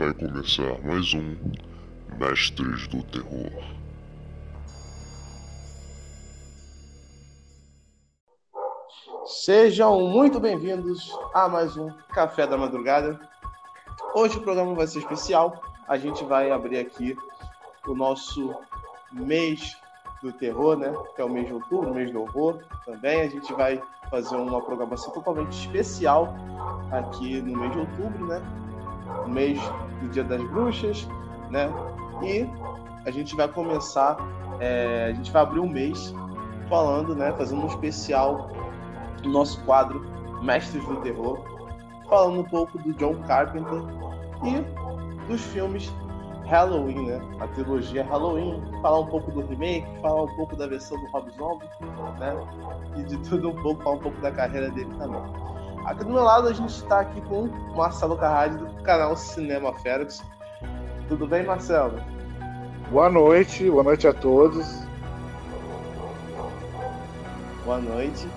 vai começar mais um Mestres do Terror. Sejam muito bem-vindos a mais um Café da Madrugada. Hoje o programa vai ser especial. A gente vai abrir aqui o nosso mês do terror, né? Que é o mês de outubro, mês do horror. Também a gente vai fazer uma programação totalmente especial aqui no mês de outubro, né? O mês do Dia das Bruxas, né? E a gente vai começar, é, a gente vai abrir um mês falando, né? Fazendo um especial do nosso quadro Mestres do Terror, falando um pouco do John Carpenter e dos filmes Halloween, né? A trilogia Halloween, falar um pouco do remake, falar um pouco da versão do Rob Zombie, né? E de tudo um pouco, falar um pouco da carreira dele também. Aqui do meu lado a gente está aqui com o Marcelo Carradi do canal Cinema Ferox. Tudo bem, Marcelo? Boa noite, boa noite a todos. Boa noite.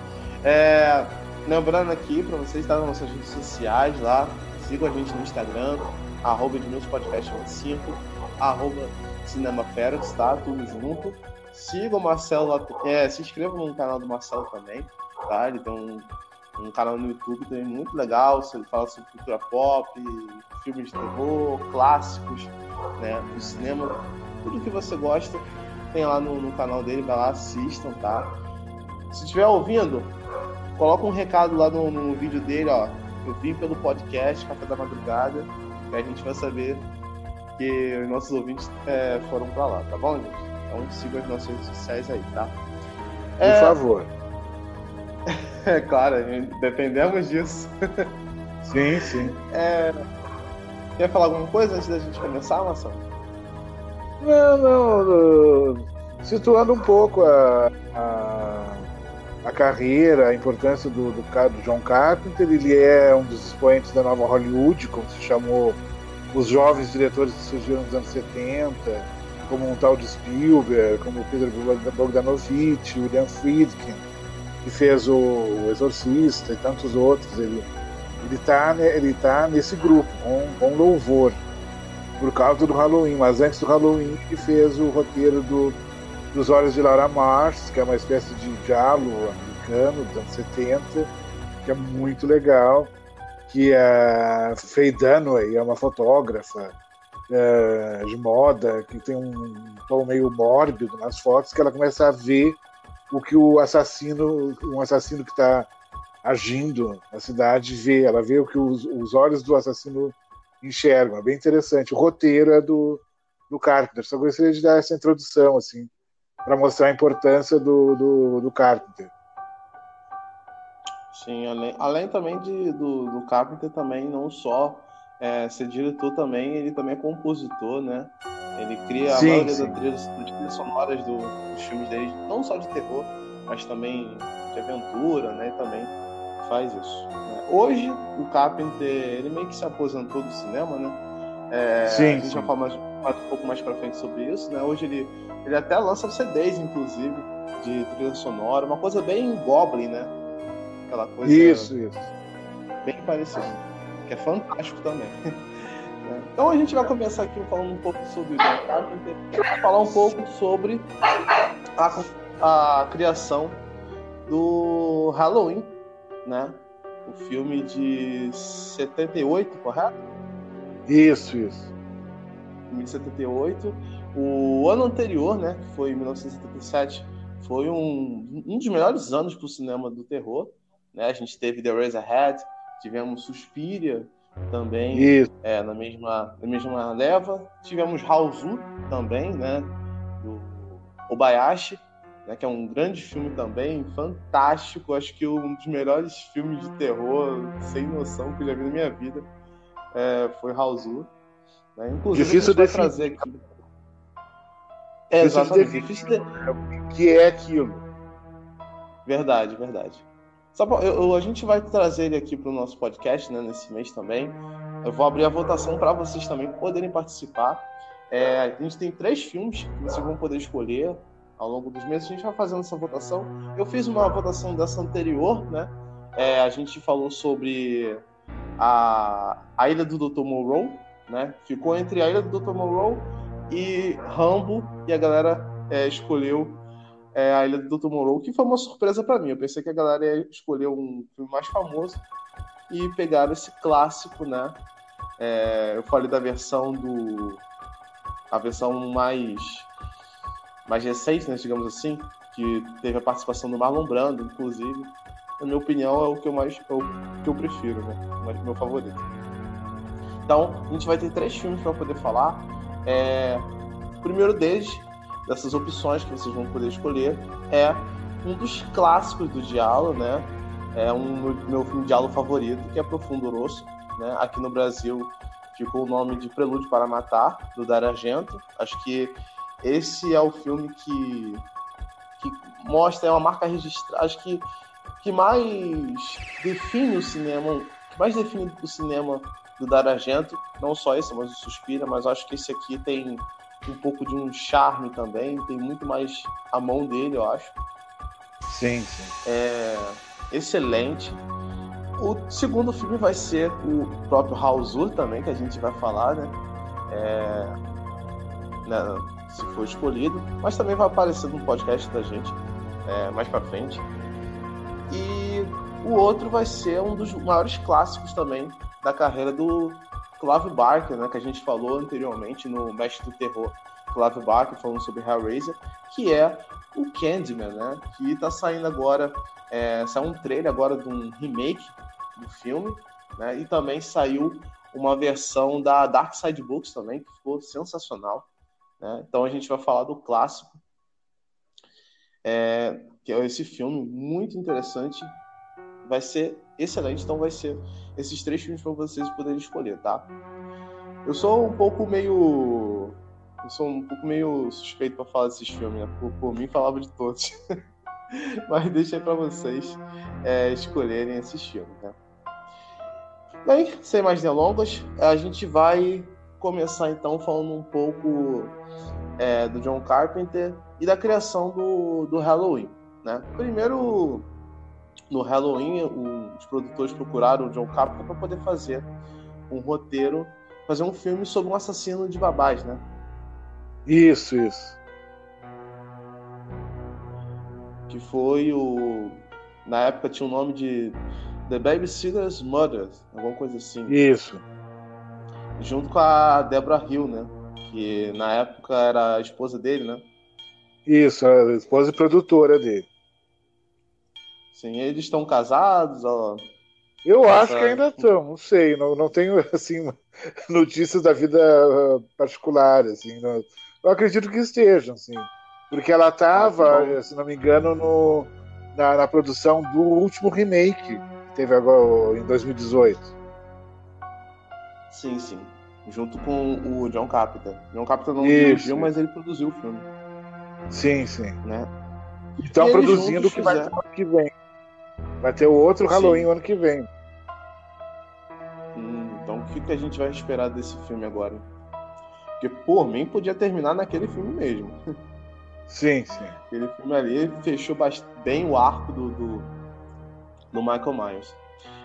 É, lembrando aqui para vocês estar nas nossas redes sociais lá, sigam a gente no Instagram, arroba Edmilson Podcast 25, arroba Cinema Ferox, tá? Tudo junto. Sigam o Marcelo, é, se inscrevam no canal do Marcelo também, tá? Ele tem um, um canal no YouTube também muito legal, ele fala sobre cultura pop, filmes de terror, clássicos, né? Do cinema, tudo que você gosta, tem lá no, no canal dele, vai lá, assistam, tá? Se estiver ouvindo, coloca um recado lá no, no vídeo dele, ó. Eu vim pelo podcast Café da Madrugada que a gente vai saber que os nossos ouvintes é, foram para lá, tá bom, gente? Então siga as nossas redes sociais aí, tá? Por é... favor. é claro, dependemos disso. sim, sim. É... Quer falar alguma coisa antes da gente começar, Marcelo? Não, não. Situando um pouco a, a, a, carreira, a importância do, do, do John Carpenter, ele é um dos expoentes da nova Hollywood, como se chamou os jovens diretores que surgiram nos anos 70, como um tal de Spielberg, como Peter Bogdanovich, William Friedkin, que fez o, Exorcista e tantos outros. Ele ele está ele tá nesse grupo, com, com louvor, por causa do Halloween. Mas antes do Halloween, ele fez o roteiro do, dos Olhos de Laura Mars, que é uma espécie de diálogo americano dos anos 70, que é muito legal que a Faye Dunaway é uma fotógrafa é, de moda, que tem um tom meio mórbido nas fotos, que ela começa a ver o que o assassino, um assassino que está agindo na cidade vê, ela vê o que os, os, olhos do assassino enxergam, é bem interessante. O roteiro é do, do Carpenter, só gostaria de dar essa introdução, assim, para mostrar a importância do, do, do Carpenter. Sim, além, além também de, do, do Carpenter também não só é, ser diretor também, ele também é compositor, né? Ele cria sim, a maioria das trilhas, sonoras do, dos filmes dele, não só de terror, mas também de aventura, né? E também faz isso. Né? Hoje, o Carpenter, ele meio que se aposentou do cinema, né? É, sim, a gente sim. vai falar mais, mais, um pouco mais pra frente sobre isso, né? Hoje ele, ele até lança CDs, inclusive, de trilha sonora, uma coisa bem Goblin, né? Aquela coisa. Isso, isso. Bem parecido. Que é fantástico também. Então a gente vai começar aqui falando um pouco sobre o Carpenter, falar um pouco sobre a, a criação do Halloween, né? O filme de 78, correto? Isso, isso. Filme de 78. O ano anterior, né, que foi 1977, foi um, um dos melhores anos para o cinema do terror. Né? A gente teve The Razorhead, tivemos Suspiria também é, na, mesma, na mesma leva. Tivemos Hausu também, né? do Obayashi, né? que é um grande filme também, fantástico. Acho que um dos melhores filmes de terror, sem noção, que eu já vi na minha vida, é, foi Hausu. Né? Inclusive, Difícil de trazer aqui. É, exatamente. Difícil de... O que é aquilo? Verdade, verdade. Pra, eu, a gente vai trazer ele aqui para o nosso podcast, né, nesse mês também. Eu vou abrir a votação para vocês também poderem participar. É, a gente tem três filmes que vocês vão poder escolher ao longo dos meses. A gente vai fazendo essa votação. Eu fiz uma votação dessa anterior, né? É, a gente falou sobre a, a Ilha do Dr. Monroe, né? Ficou entre a Ilha do Dr. Moreau e Rambo, e a galera é, escolheu é, a Ilha do Dr. Moreau, que foi uma surpresa para mim. Eu pensei que a galera ia escolher um filme mais famoso e pegaram esse clássico, né? É, eu falei da versão do. a versão mais. mais recente, né, digamos assim, que teve a participação do Marlon Brando, inclusive. Na minha opinião, é o que eu mais. É o que eu prefiro, né? O meu favorito. Então, a gente vai ter três filmes para poder falar. É, o primeiro deles, dessas opções que vocês vão poder escolher, é um dos clássicos do diálogo, né? É um meu filme de diálogo favorito, que é Profundo Rosso. Né? Aqui no Brasil ficou o nome de Prelúdio para Matar, do Dario Argento. Acho que esse é o filme que, que mostra, é uma marca registrada, acho que, que mais define o cinema, que mais define o cinema do Dario Argento, não só esse, mas o Suspira, mas acho que esse aqui tem um pouco de um charme também, tem muito mais a mão dele, eu acho. Sim, sim. É excelente. O segundo filme vai ser o próprio Raul também, que a gente vai falar, né? É, né? Se for escolhido, mas também vai aparecer no podcast da gente é, mais para frente. E o outro vai ser um dos maiores clássicos também da carreira do Clive Barker, né? Que a gente falou anteriormente no Mestre do Terror. Clive Barker falando sobre Hellraiser, que é o Candyman, né? Que tá saindo agora, é, saiu um trailer agora de um remake do filme, né? E também saiu uma versão da Dark Side Books também, que ficou sensacional. Né? Então a gente vai falar do clássico, é, que é esse filme muito interessante. Vai ser excelente, então vai ser esses três filmes para vocês poderem escolher, tá? Eu sou um pouco meio. Eu sou um pouco meio suspeito para falar desses filmes, né? Por, por mim, falava de todos. Mas deixa para vocês é, escolherem esses filmes, né? Bem, sem mais delongas, a gente vai começar então falando um pouco é, do John Carpenter e da criação do, do Halloween. Né? Primeiro, no Halloween, os produtores procuraram o John Carpenter para poder fazer um roteiro, fazer um filme sobre um assassino de babás, né? Isso, isso. Que foi o. Na época tinha o nome de The Babysitter's Mother, alguma coisa assim. Isso. Junto com a Deborah Hill, né? Que na época era a esposa dele, né? Isso, a esposa e produtora dele. Sim, eles estão casados? Ó... Eu acho que ainda estão, não sei, não, não tenho assim notícias da vida ah, particular, assim, não, eu acredito que estejam, assim, porque ela estava, ah, se não me engano, no, na, na produção do último remake teve agora em 2018. Sim, sim. Junto com o John Carpenter. John Carpenter não Isso. dirigiu, mas ele produziu o filme. Sim, sim. Né? Estão produzindo o que vai ter ano que vem. Vai ter o outro Halloween ano que vem. Hum, então o que, que a gente vai esperar desse filme agora? Porque por mim podia terminar naquele filme mesmo. Sim, sim. Aquele filme ali fechou bem o arco do, do do Michael Myers.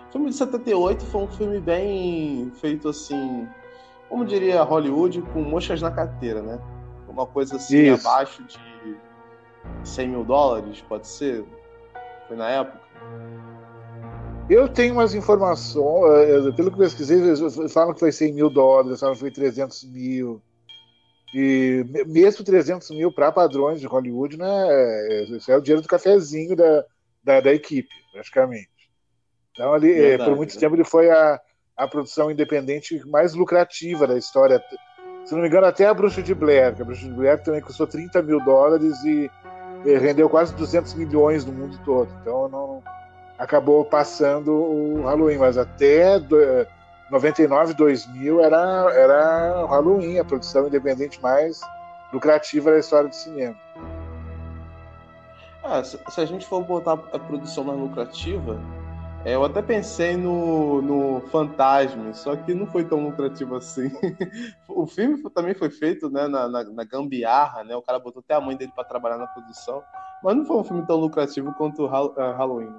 O filme de 78 foi um filme bem feito assim, como diria Hollywood, com moscas na carteira, né? Uma coisa assim Isso. abaixo de 100 mil dólares, pode ser? Foi na época? Eu tenho umas informações, eh, pelo que pesquisei, eles falam que foi 100 mil dólares, falam que foi 300 mil. E mesmo 300 mil para padrões de Hollywood, né? Isso é o dinheiro do cafezinho da, da, da equipe, praticamente. Então, ali, eh, Verdade, por muito né? tempo, ele foi a, a produção independente mais lucrativa da história. Se não me engano, até a Bruxa de Blair, que a Bruxa de Blair também custou 30 mil dólares e rendeu quase 200 milhões no mundo todo. Então, não acabou passando o Halloween, mas até do, 99, 2000 era, era o Halloween, a produção independente mais lucrativa da história do cinema. Ah, se, se, a gente for botar a produção mais lucrativa, é, eu até pensei no, no Fantasma, só que não foi tão lucrativo assim. o filme também foi feito né, na, na, na, gambiarra, né? O cara botou até a mãe dele para trabalhar na produção, mas não foi um filme tão lucrativo quanto o eh, Halloween.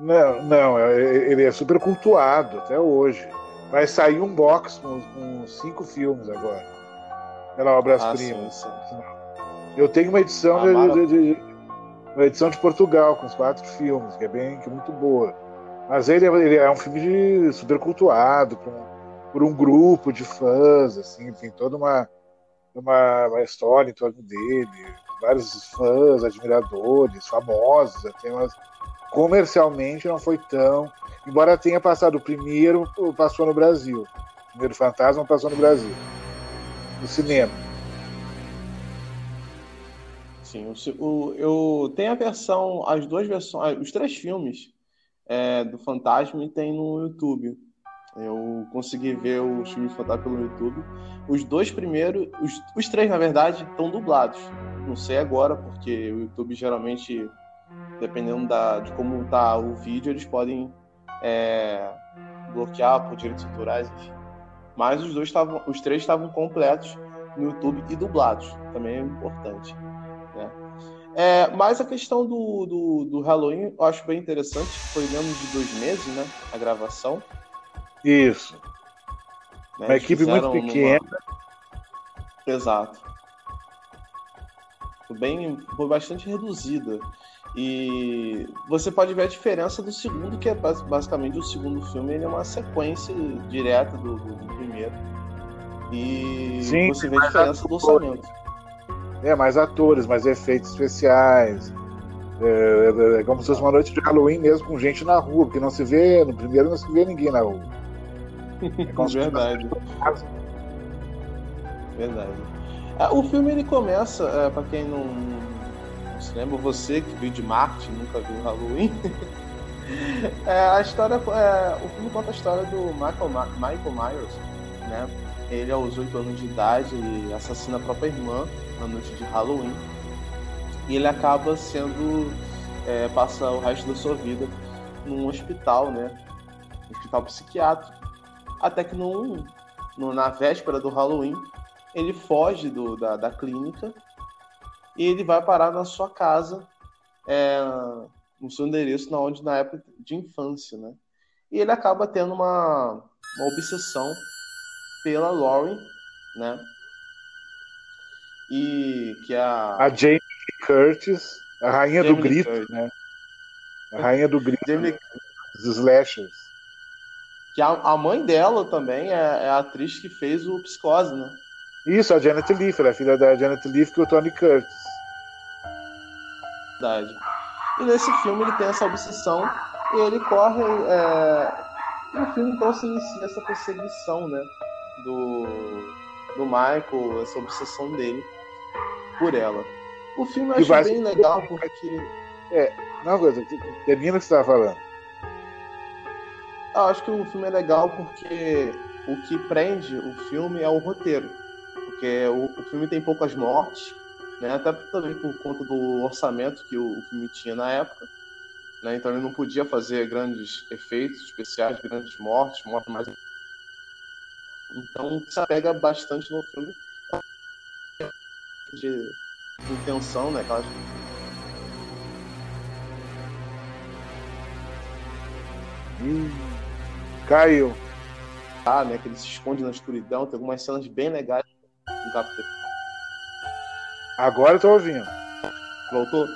Não, não, é, ele é super cultuado até hoje. vai sair um box com, com cinco filmes agora. Pela Obras-Primas. Ah, eu tenho uma edição ah, de, de, de, uma edição de Portugal com os quatro filmes, que é bem que é muito boa. Mas ele, ele é um filme de super cultuado por um, por um grupo de fãs, assim, tem toda uma, uma, uma história em torno dele, vários fãs, admiradores, famosos, até mas comercialmente não foi tão. Embora tenha passado o primeiro, passou no Brasil. O primeiro Fantasma passou no Brasil. No cinema. Sim, o, o, eu tenho a versão, as duas versões, os três filmes é, do Fantasma e tem no YouTube. Eu consegui ver os filmes Fantasma pelo YouTube. Os dois primeiros, os, os três, na verdade, estão dublados. Não sei agora, porque o YouTube geralmente, dependendo da, de como tá o vídeo, eles podem é, bloquear por direitos autorais. Mas os dois estavam, os três estavam completos no YouTube e dublados, também é importante. É, mas a questão do, do, do, Halloween eu acho bem interessante, foi menos de dois meses, né? A gravação. Isso. Né? Uma equipe muito pequena. Numa... Exato. Foi, bem, foi bastante reduzida. E você pode ver a diferença do segundo, que é basicamente o segundo filme, ele é uma sequência direta do, do, do primeiro. E Sim, você vê a diferença do orçamento. É, mais atores, mais efeitos especiais. É, é, é como se fosse uma noite de Halloween mesmo com gente na rua, porque não se vê, no primeiro não se vê ninguém na rua. É Verdade. Verdade. Ah, o filme ele começa, é, para quem não, não, se lembra, você que veio de Marte, nunca viu Halloween. é, a história, é, o filme conta a história do Michael, Michael Myers, né? Ele aos 8 anos de idade assassina a própria irmã na noite de Halloween e ele acaba sendo é, passa o resto da sua vida num hospital, né? Um hospital psiquiátrico, até que num, no, na véspera do Halloween ele foge do, da, da clínica e ele vai parar na sua casa, é, no seu endereço, na onde na época de infância, né? E ele acaba tendo uma, uma obsessão pela Lauren, né? E que é a a Jamie Curtis, a rainha Jamie do grito, Curtis. né? A rainha do grito, Jamie... dos slashers. Que a, a mãe dela também é, é, a atriz que fez o Psicose, né? Isso, a Janet Leigh, ela é filha da Janet Leigh que o Tony Curtis. Verdade. E nesse filme ele tem essa obsessão e ele corre. É... E o filme então se inicia essa perseguição, né? Do, do Michael, essa obsessão dele por ela. O filme eu acho bem legal porque. É, não, coisa, termina o que você estava falando. Eu acho que o filme é legal porque o que prende o filme é o roteiro porque o, o filme tem poucas mortes, né? Até também por conta do orçamento que o, o filme tinha na época. Né? Então ele não podia fazer grandes efeitos especiais, grandes mortes, mortes mais. Então se apega bastante no filme de intenção, né? Aquelas... Hum, caiu. Ah, né? Que ele se esconde na escuridão. Tem algumas cenas bem legais do capeta. Agora eu tô ouvindo. Voltou?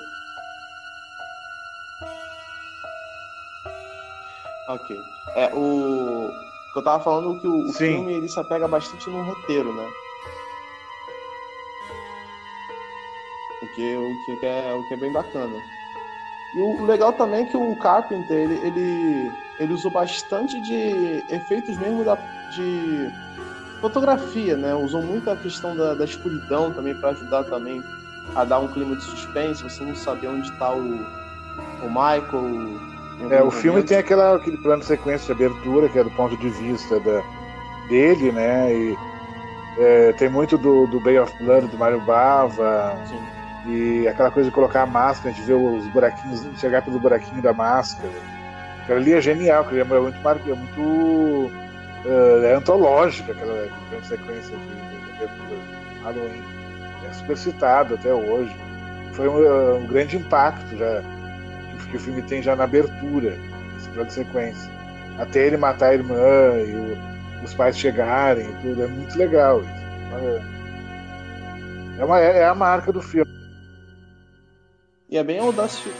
Ok. É, o. eu tava falando que o, o filme ele se apega bastante no roteiro, né? O que, o que, é, o que é bem bacana. E o, legal também é que o Carpenter, ele, ele, ele usou bastante de efeitos mesmo da, de fotografia, né? Usou muito a questão da, da escuridão também para ajudar também a dar um clima de suspense, você não saber onde está o, o Michael. É, o filme tem aquela, aquele plano de sequência de abertura, que é do ponto de vista da, dele, né? E é, tem muito do, do Bay of Blood, do Mario Bava. Sim. E aquela coisa de colocar a máscara, a gente vê os buraquinhos, chegar pelo buraquinho da máscara. Aquilo ali é genial, aquilo é muito, é muito uh, é antológica, aquela, aquela sequência de, de, de Halloween. É super citado até hoje. Foi um, um, grande impacto já que o filme tem já na abertura, esse plano de sequência. Até ele matar a irmã e o, os pais chegarem e tudo. É muito legal isso. É, uma, é a marca do filme. E é bem audacioso.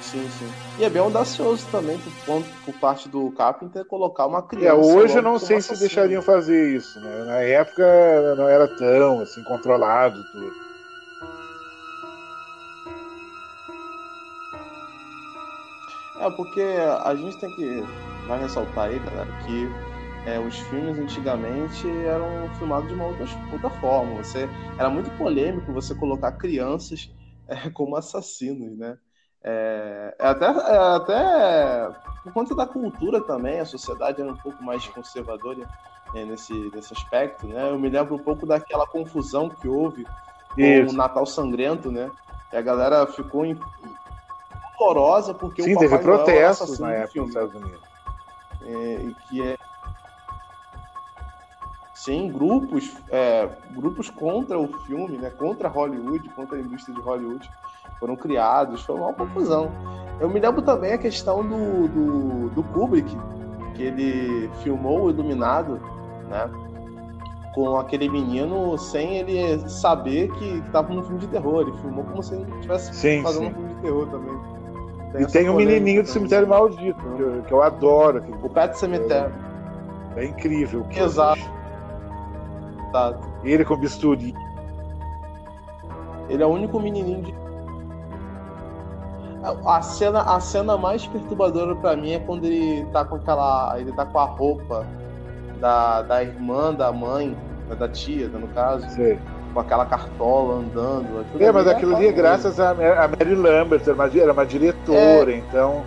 Sim, sim. E é bem audacioso também por, por parte do Carpenter colocar uma criança. É, hoje eu não sei se deixariam fazer isso, né? Na época não era tão assim controlado tudo. É, porque a gente tem que vai ressaltar aí, galera, que é, os filmes antigamente eram filmados de uma outra, outra forma. Você, era muito polêmico você colocar crianças é, como assassinos, né? É, é até, é até por conta da cultura também, a sociedade era um pouco mais conservadora né, nesse, nesse aspecto, né? Eu me lembro um pouco daquela confusão que houve com o Natal Sangrento, né? E a galera ficou horrorosa porque Sim, o Papai teve protestos na época nos Estados Unidos. É, que é sim grupos é, grupos contra o filme né? Contra Hollywood contra a indústria de Hollywood foram criados. Foi uma confusão. Eu me lembro também a questão do, do, do Kubrick que ele filmou o Iluminado né? Com aquele menino sem ele saber que estava no filme de terror. Ele filmou como se ele estivesse fazendo sim. um filme de terror também tem e tem o um menininho do Cemitério Maldito, que eu, que eu adoro. O Pet Cemitério. É, é incrível. Exato. Exato. Ele com bisturi. Ele é o único menininho de. A cena, a cena mais perturbadora para mim é quando ele tá com aquela. Ele tá com a roupa da, da irmã, da mãe, da tia, no caso. Sim com aquela cartola andando. É, mas aquilo ali é graças a, a Mary Lambert, era uma, diretora, é. então,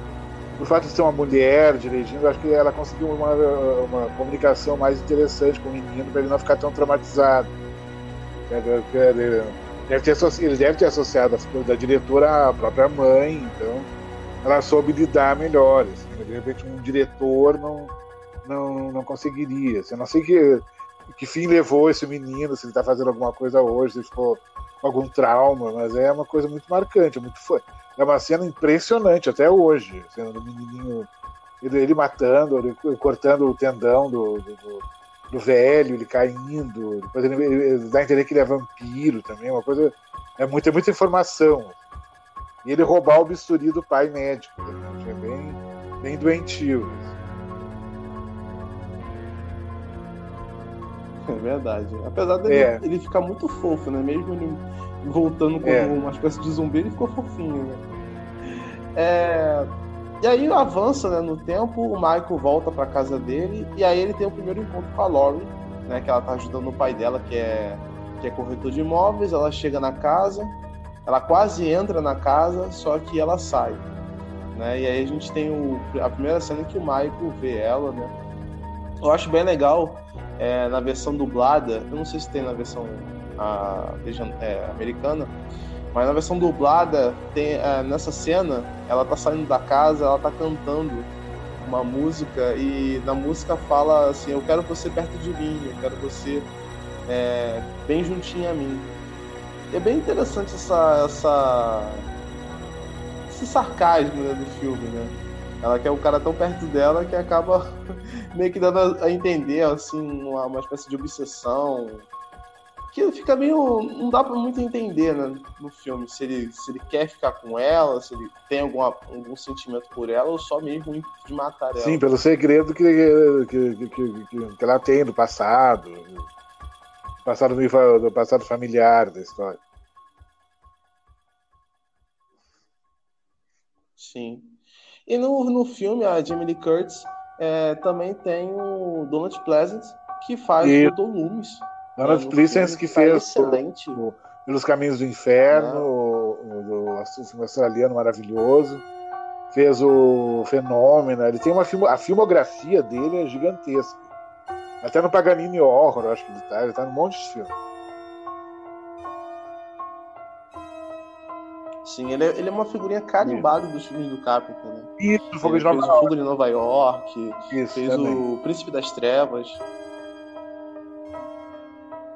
por fato de ser uma mulher dirigindo, acho que ela conseguiu uma, uma comunicação mais interessante com o menino para ele não ficar tão traumatizado. Ele deve ter, ele deve ter associado as coisas da diretora à própria mãe, então ela soube lidar melhor. Assim, de repente, um diretor não, não, não conseguiria. Assim, eu não sei que que fim levou esse menino, se ele está fazendo alguma coisa hoje, se ficou com algum trauma, mas é uma coisa muito marcante, é muito é uma cena impressionante até hoje, cena do menininho, ele, ele matando, ele cortando o tendão do, do, do velho, ele caindo, depois ele, ele, dá a entender que ele é vampiro também, uma coisa, é muita, muita informação. E ele roubar o bisturi do pai médico, né? é bem, bem doentio. É verdade. Apesar dele é. ele ficar muito fofo, né? Mesmo ele voltando como é. uma espécie de zumbi, ele ficou fofinho, né? É... E aí avança né, no tempo, o Michael volta para casa dele e aí ele tem o primeiro encontro com a Laurie, né? Que ela tá ajudando o pai dela, que é, que é corretor de imóveis. Ela chega na casa, ela quase entra na casa, só que ela sai. Né? E aí a gente tem o, a primeira cena que o Michael vê ela, né? Eu acho bem legal é, na versão dublada, eu não sei se tem na versão a, é, americana, mas na versão dublada, tem, é, nessa cena, ela tá saindo da casa, ela tá cantando uma música e na música fala assim: Eu quero você perto de mim, eu quero você é, bem juntinho a mim. E é bem interessante essa, essa esse sarcasmo né, do filme, né? Ela quer o cara tão perto dela que acaba meio que dando a entender, assim, uma, uma espécie de obsessão. Que fica meio. Não dá pra muito entender né, no filme se ele, se ele quer ficar com ela, se ele tem alguma, algum sentimento por ela, ou só mesmo de matar ela. Sim, pelo segredo que, que, que, que, que ela tem do passado. Do passado, do passado familiar da história. Sim. E no, no filme, a Jamie Lee Curtis é, também tem o Donald Pleasant, que faz e... o Dr. Loomis. Donald Pleasant que, fez excelente. O, Pelos Caminhos do Inferno, é. o, o, o, filme australiano maravilhoso. Fez o Fenômeno. Ele tem uma film, a filmografia dele é gigantesca. Até no Paganini Horror, acho que ele tá. Ele tá num monte de filme. Sim, ele é, ele é uma figurinha carimbada dos filmes do Carpenter, né? Isso, Fogo de Nova York. Fez o Fogo de Nova York, Isso, fez também. o Príncipe das Trevas.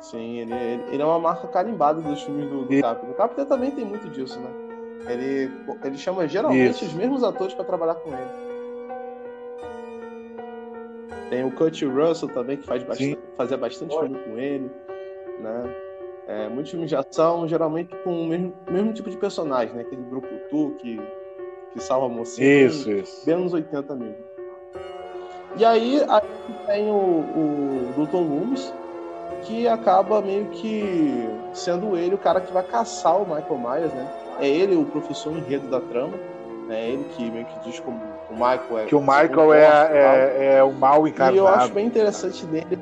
Sim, ele, ele, é uma marca carimbada dos filmes do, do. Carpenter. O Carpenter também tem muito disso, né? Ele, ele chama geralmente Isso. os mesmos atores para trabalhar com ele. Tem o Kurt Russell também, que faz bastante, fazia bastante filme com ele. Né? É, muitos filmes de ação, geralmente com o mesmo, mesmo tipo de personagem, né? Aquele grupo tu que, que salva a mocinha. Isso, isso. Bem anos 80 mesmo. E aí, aí tem o, o Dr. Loomis, que acaba meio que sendo ele o cara que vai caçar o Michael Myers, né? É ele o professor enredo da trama, né? Ele que meio que diz como o Michael é. Que o Michael é, é, é, o mal encarnado. E eu acho bem interessante nele.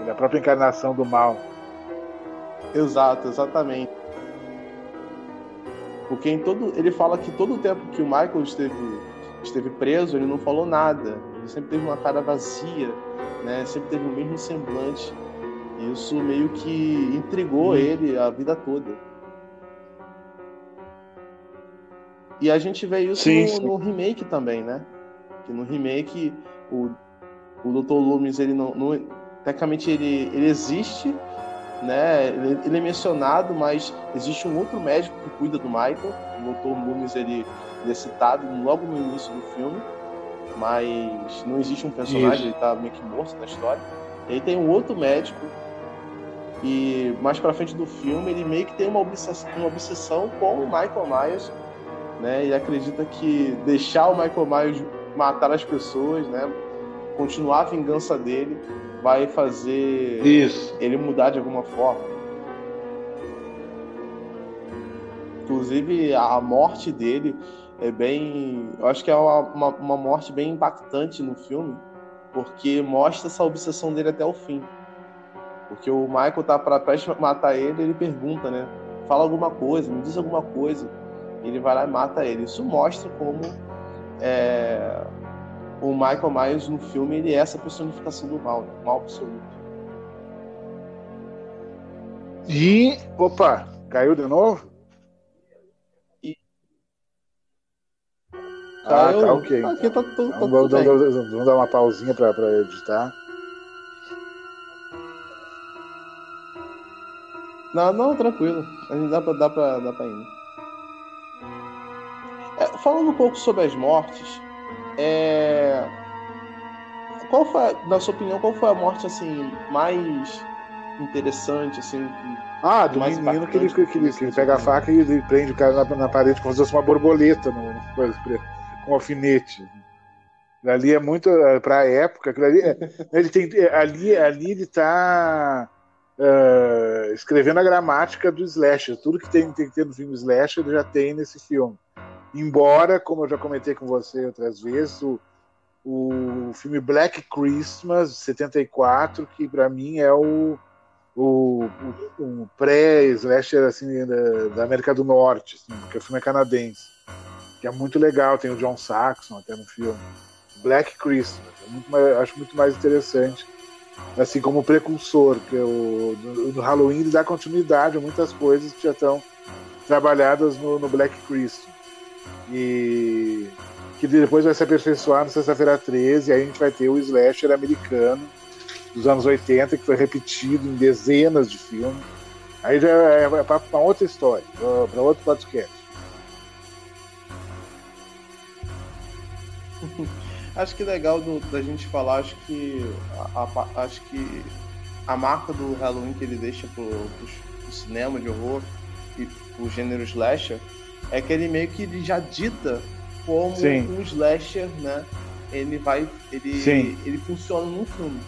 Ele é a própria encarnação do mal. Exato, exatamente. Porque em todo, ele fala que todo o tempo que o Michael esteve, esteve preso, ele não falou nada. Ele sempre teve uma cara vazia, né? Sempre teve o mesmo semblante. Isso meio que intrigou hum. ele a vida toda. E a gente vê isso sim, no, sim. no, remake também, né? Que no remake o, o Dr. Loomis, ele não, não tecnicamente ele, ele existe, né? Ele, ele, é mencionado, mas existe um outro médico que cuida do Michael. O Dr. Loomis ele, ele é citado logo no início do filme, mas não existe um personagem, isso. ele tá meio que morto na história. E aí tem um outro médico e mais para frente do filme, ele meio que tem uma obsessão, uma obsessão com o Michael Myers, né? E acredita que deixar o Michael Myers matar as pessoas, né? Continuar a vingança dele vai fazer Isso. ele mudar de alguma forma. Inclusive, a morte dele é bem. Eu acho que é uma, uma, morte bem impactante no filme, porque mostra essa obsessão dele até o fim. Porque o Michael tá para prestes matar ele, ele pergunta, né? Fala alguma coisa, me diz alguma coisa. Ele vai lá e mata ele. Isso mostra como é, o Michael Myers no filme ele é essa personificação do mal, né? mal absoluto. E opa, caiu de novo? E... Ah, tá ok. Aqui tá tudo, tá vamos, vamos, vamos, dar uma pausinha para editar. Não, não, tranquilo. A gente dá pra, dá pra, dá pra ir. É, falando um pouco sobre as mortes, é... qual foi, na sua opinião, qual foi a morte assim mais interessante, assim? Ah, do mais menino que ele, que, ele, que ele pega a faca e ele prende o cara na, na parede como se fosse uma borboleta no, com um alfinete. Ali é muito é, para a época. Ali, é, ele tem, é, ali, ali ele está uh, escrevendo a gramática do slasher. Tudo que tem, tem que ter no filme slasher ele já tem nesse filme. Embora, como eu já comentei com você outras vezes, o, o filme Black Christmas, de 74, que para mim é o, o, o, pré-slasher assim, da, da, América do Norte, assim, porque o filme é canadense. Que é muito legal, tem o John Saxon até no filme. Black Christmas, é muito mais, acho muito mais interessante assim como precursor, que é o, no, no, Halloween ele dá continuidade a muitas coisas que já estão trabalhadas no, no Black Christmas. E que depois vai se aperfeiçoar no Sexta-feira 13, e aí a gente vai ter o slasher americano dos anos 80, que foi repetido em dezenas de filmes. Aí já é, é para outra história, para outro podcast. Acho que legal do, da gente falar, acho que a, a, acho que a marca do Halloween que ele deixa pro, pro, pro cinema de horror e pro gênero slasher é que ele meio que ele já dita como Sim. um slasher, né? Ele vai, ele, Sim. ele funciona num filme,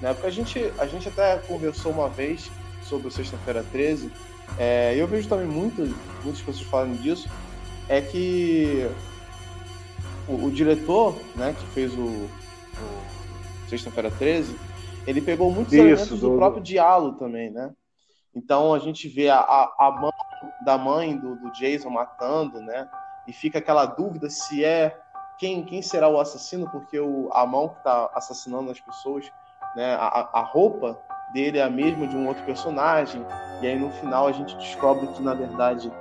né? Porque a gente, a gente até conversou uma vez sobre o Sexta-feira 13. É, eu vejo também muito, muitas pessoas falando disso. É que o, o diretor, né, que fez o, o Sexta-feira 13, ele pegou muitos Isso, elementos do, do próprio diálogo também, né? Então a gente vê a, a, a mão da mãe do, do, Jason matando, né? E fica aquela dúvida se é quem, quem será o assassino, porque o, a mão que está assassinando as pessoas, né? A, a roupa dele é a mesma de um outro personagem. E aí no final a gente descobre que na verdade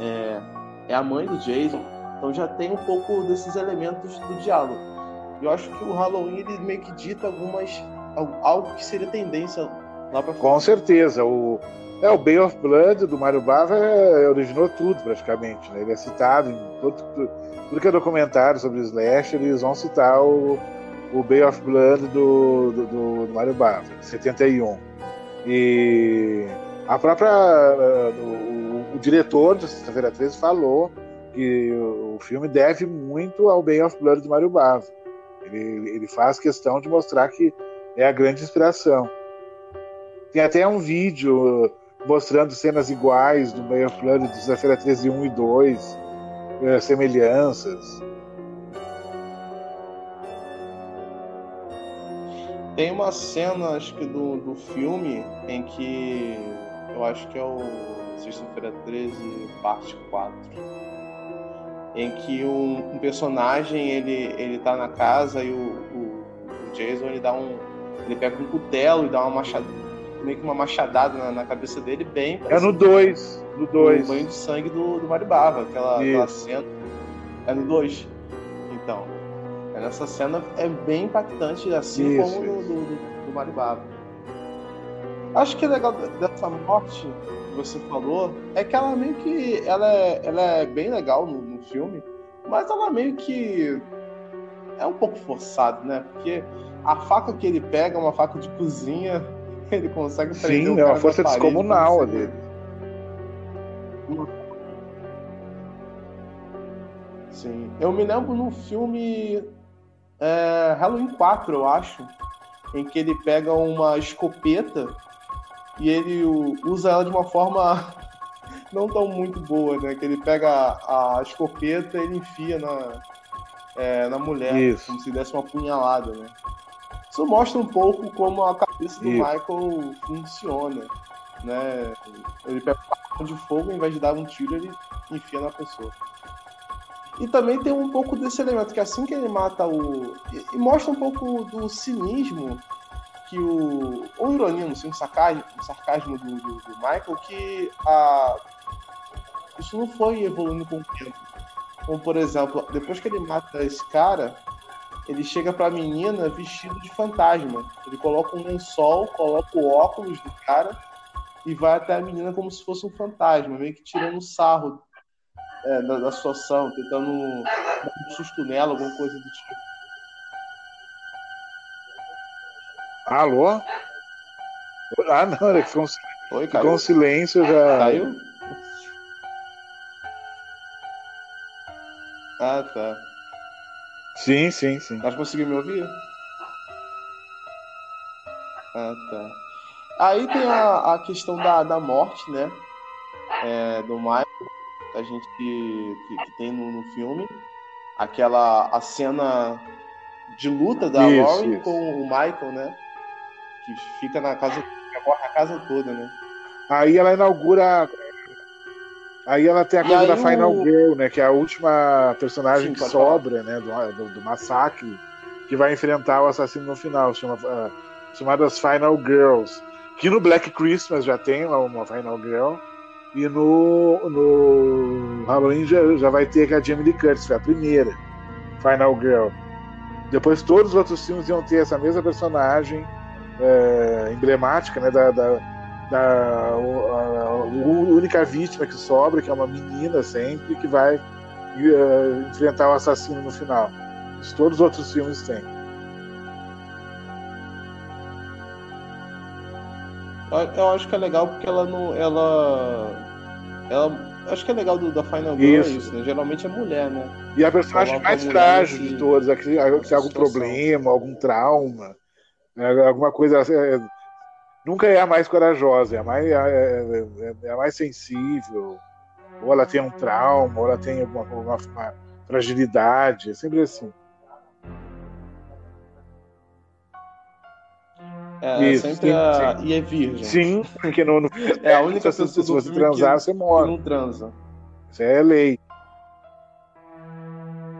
é, é a mãe do Jason. Então já tem um pouco desses elementos do diálogo. Eu acho que o Halloween ele meio que dita algumas algo que seria tendência lá para Com certeza, o é o Bay of Blood do Mario Bava é, originou tudo praticamente, né? Ele é citado em todo, tudo que é documentário sobre Slash, eles vão citar o, o Bay of Blood do, do, do Mario Bava, 71. E a própria. O, o diretor de Sexta-feira 13 falou que o filme deve muito ao Bay of Blood do Mario Bava. Ele, ele faz questão de mostrar que é a grande inspiração. Tem até um vídeo mostrando cenas iguais do of Blood de Sexta-feira 13 1 e 2, é, semelhanças. Tem uma cena, acho que do, do filme, em que eu acho que é o Sexta-feira 13, parte 4. Em que um, um, personagem ele, ele tá na casa e o, o, o, Jason ele dá um. Ele pega um cutelo e dá uma machada, meio que uma machadada na, na cabeça dele, bem. É no 2. No 2. O banho de sangue do, do Mario Barba, aquela, aquela cena. É no 2. Então. Essa cena é bem impactante, assim isso, como isso. do, do, do Mario Bava. Acho que é legal dessa morte que você falou é que ela meio que. Ela é, ela é bem legal no, no filme, mas ela meio que. É um pouco forçado, né? Porque a faca que ele pega é uma faca de cozinha, ele consegue prender Sim, é uma força descomunal ali. Sim. Eu me lembro no filme é, Halloween 4, eu acho, em que ele pega uma escopeta e ele usa ela de uma forma não tão muito boa, né? Que ele pega a, escopeta e ele enfia na, é, na mulher, Isso. como se desse uma punhalada, né? Isso mostra um pouco como a cabeça do Isso. Michael funciona, né? Ele pega um de fogo, ao invés de dar um tiro, ele enfia na pessoa. E também tem um pouco desse elemento, que assim que ele mata o. E, e mostra um pouco do cinismo que o. Ou ironia, não sei, um sarcasmo, um sarcasmo do, do, do, Michael, que a. Isso não foi evoluindo com o tempo. Como, por exemplo, depois que ele mata esse cara, ele chega pra menina vestido de fantasma. Ele coloca um lençol, coloca o óculos do cara e vai até a menina como se fosse um fantasma, meio que tirando sarro é, da, da, situação, tentando dar um susto nela, alguma coisa do tipo. Alô? Ah, não, ele ficou, Oi, ficou um silêncio já. Caiu? Ah, tá. Sim, sim, sim. Mas conseguiu me ouvir? Ah, tá. Aí tem a, a questão da, da morte, né? É, do Michael a gente que, que, que tem no, no, filme. Aquela a cena de luta da isso, Lauren isso. com o Michael, né? Que fica na casa, a casa toda, né? Aí ela inaugura. Aí ela tem a coisa da Final o... Girl, né? Que é a última personagem Sim, que sobra, falar. né? Do, do, do, massacre, que vai enfrentar o assassino no final, chama, uh, chamadas Final Girls. Que no Black Christmas já tem uma Final Girl. E no, no Halloween já, já vai ter a Jamie Lee Curtis, foi a primeira Final Girl. Depois todos os outros filmes iam ter essa mesma personagem é, emblemática, né, da, da, da única vítima que sobra, que é uma menina sempre, que vai uh, enfrentar o assassino no final. Isso todos os outros filmes têm. Eu acho que é legal porque ela não. Ela. Ela. Acho que é legal do, da Final Girl isso. isso, né? Geralmente é mulher, né? E a personagem mais frágil de todas, é que tem algum problema, algum trauma, né? alguma coisa. É, nunca é a mais corajosa, é a mais, é, é, é, a mais sensível. Ou ela tem um trauma, ou ela tem uma, uma, uma fragilidade, é sempre assim. É, Isso, sempre a... E é virgem. Sim, porque no, no... é a única pessoa se, se você transar, que, você morre. não transa. Isso é lei.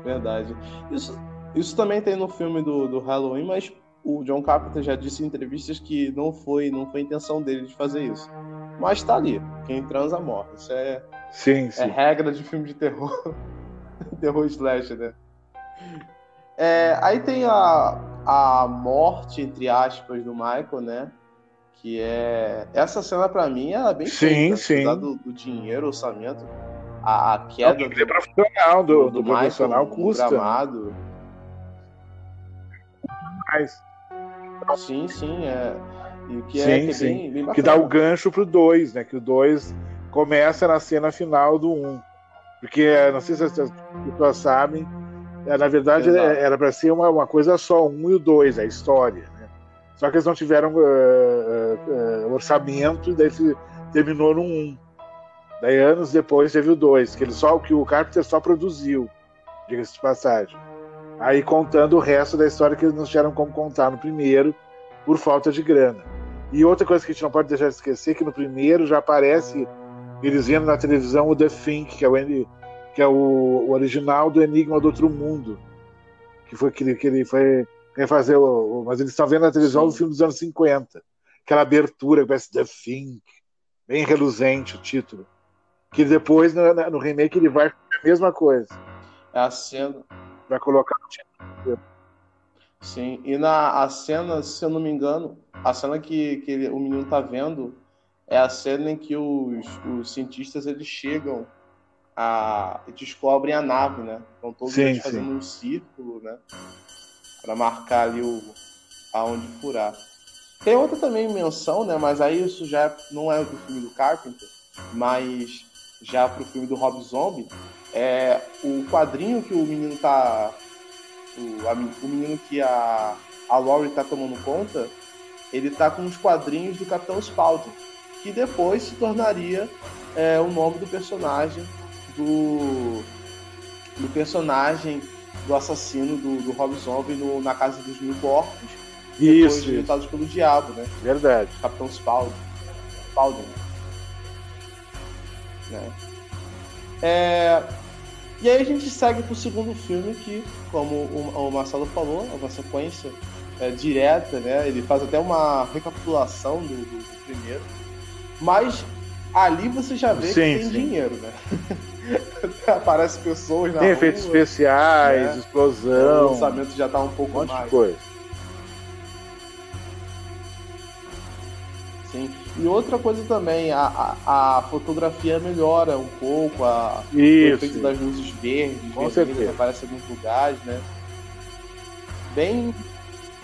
Verdade. Isso, isso também tem no filme do, do Halloween, mas o John Carpenter já disse em entrevistas que não foi, não foi intenção dele de fazer isso. Mas tá ali. Quem transa morre. Isso é, sim, é sim. é regra de filme de terror. terror slash, né? É, aí tem a, a morte, entre aspas, do Michael, né? Que é. Essa cena, para mim, é bem sim, feita, sim. Do, do dinheiro, orçamento. A, a queda. É do, profissional, do, do, do profissional Michael, custa. Gramado. mais. Sim, sim, é. E o que sim, é, que é sim. bem, bem que dá o gancho pro 2, né? Que o 2 começa na cena final do 1. Um. Porque, é, não sei se as pessoas sabem, é, na verdade Exato. era para ser uma, uma coisa só, o 1 um e o 2, a história. Né? Só que eles não tiveram uh, uh, orçamento, daí se terminou no 1. Um. Daí anos depois teve o 2, que ele só que o Carpenter só produziu, diga-se de passagem. Aí contando o resto da história que eles não tiveram como contar no primeiro, por falta de grana. E outra coisa que a gente não pode deixar de esquecer que no primeiro já aparece eles vendo na televisão o The Think, que é o, que é o, o original do Enigma do Outro Mundo, que foi que ele, que ele foi refazer o, o, mas eles estão vendo na televisão Sim. o filme dos anos 50, aquela abertura que parece The Think, bem reluzente o título, que depois no, no remake ele vai a mesma coisa. É a cena vai colocar o título. Sim, e na a cena, se eu não me engano, a cena que, que ele, o menino tá vendo é a cena em que os, os cientistas eles chegam a descobrem a nave, né? Estão todos sim, eles fazendo sim. um círculo, né? Para marcar ali o aonde furar. Tem outra também menção, né? Mas aí isso já não é do filme do Carpenter, mas já pro filme do Rob Zombie, é o quadrinho que o menino tá o, a, o menino que a, a Laurie tá tomando conta, ele tá com os quadrinhos do Capitão Spaulding, que depois se tornaria é, o nome do personagem do, do personagem do assassino do, do Rob Zombie no, na Casa dos Mil Corpos, depois Isso, diretados pelo Diabo, né? Verdade. Capitão Spaulding. Spaulding. Né? É, e aí a gente segue pro segundo filme que, como o, o Marcelo falou, é uma sequência é, direta, né? Ele faz até uma recapitulação do, do, primeiro. Mas ali você já vê Sim, que tem sim. dinheiro, né? Aparecem pessoas na Tem rua, efeitos especiais, né? o explosão, lançamento já tá um pouco um mais. de coisa. Sim. E outra coisa também, a, a, a fotografia melhora um pouco, a, o efeito das luzes verdes, Com vermelhas, que aparecem em alguns lugares, né? Bem,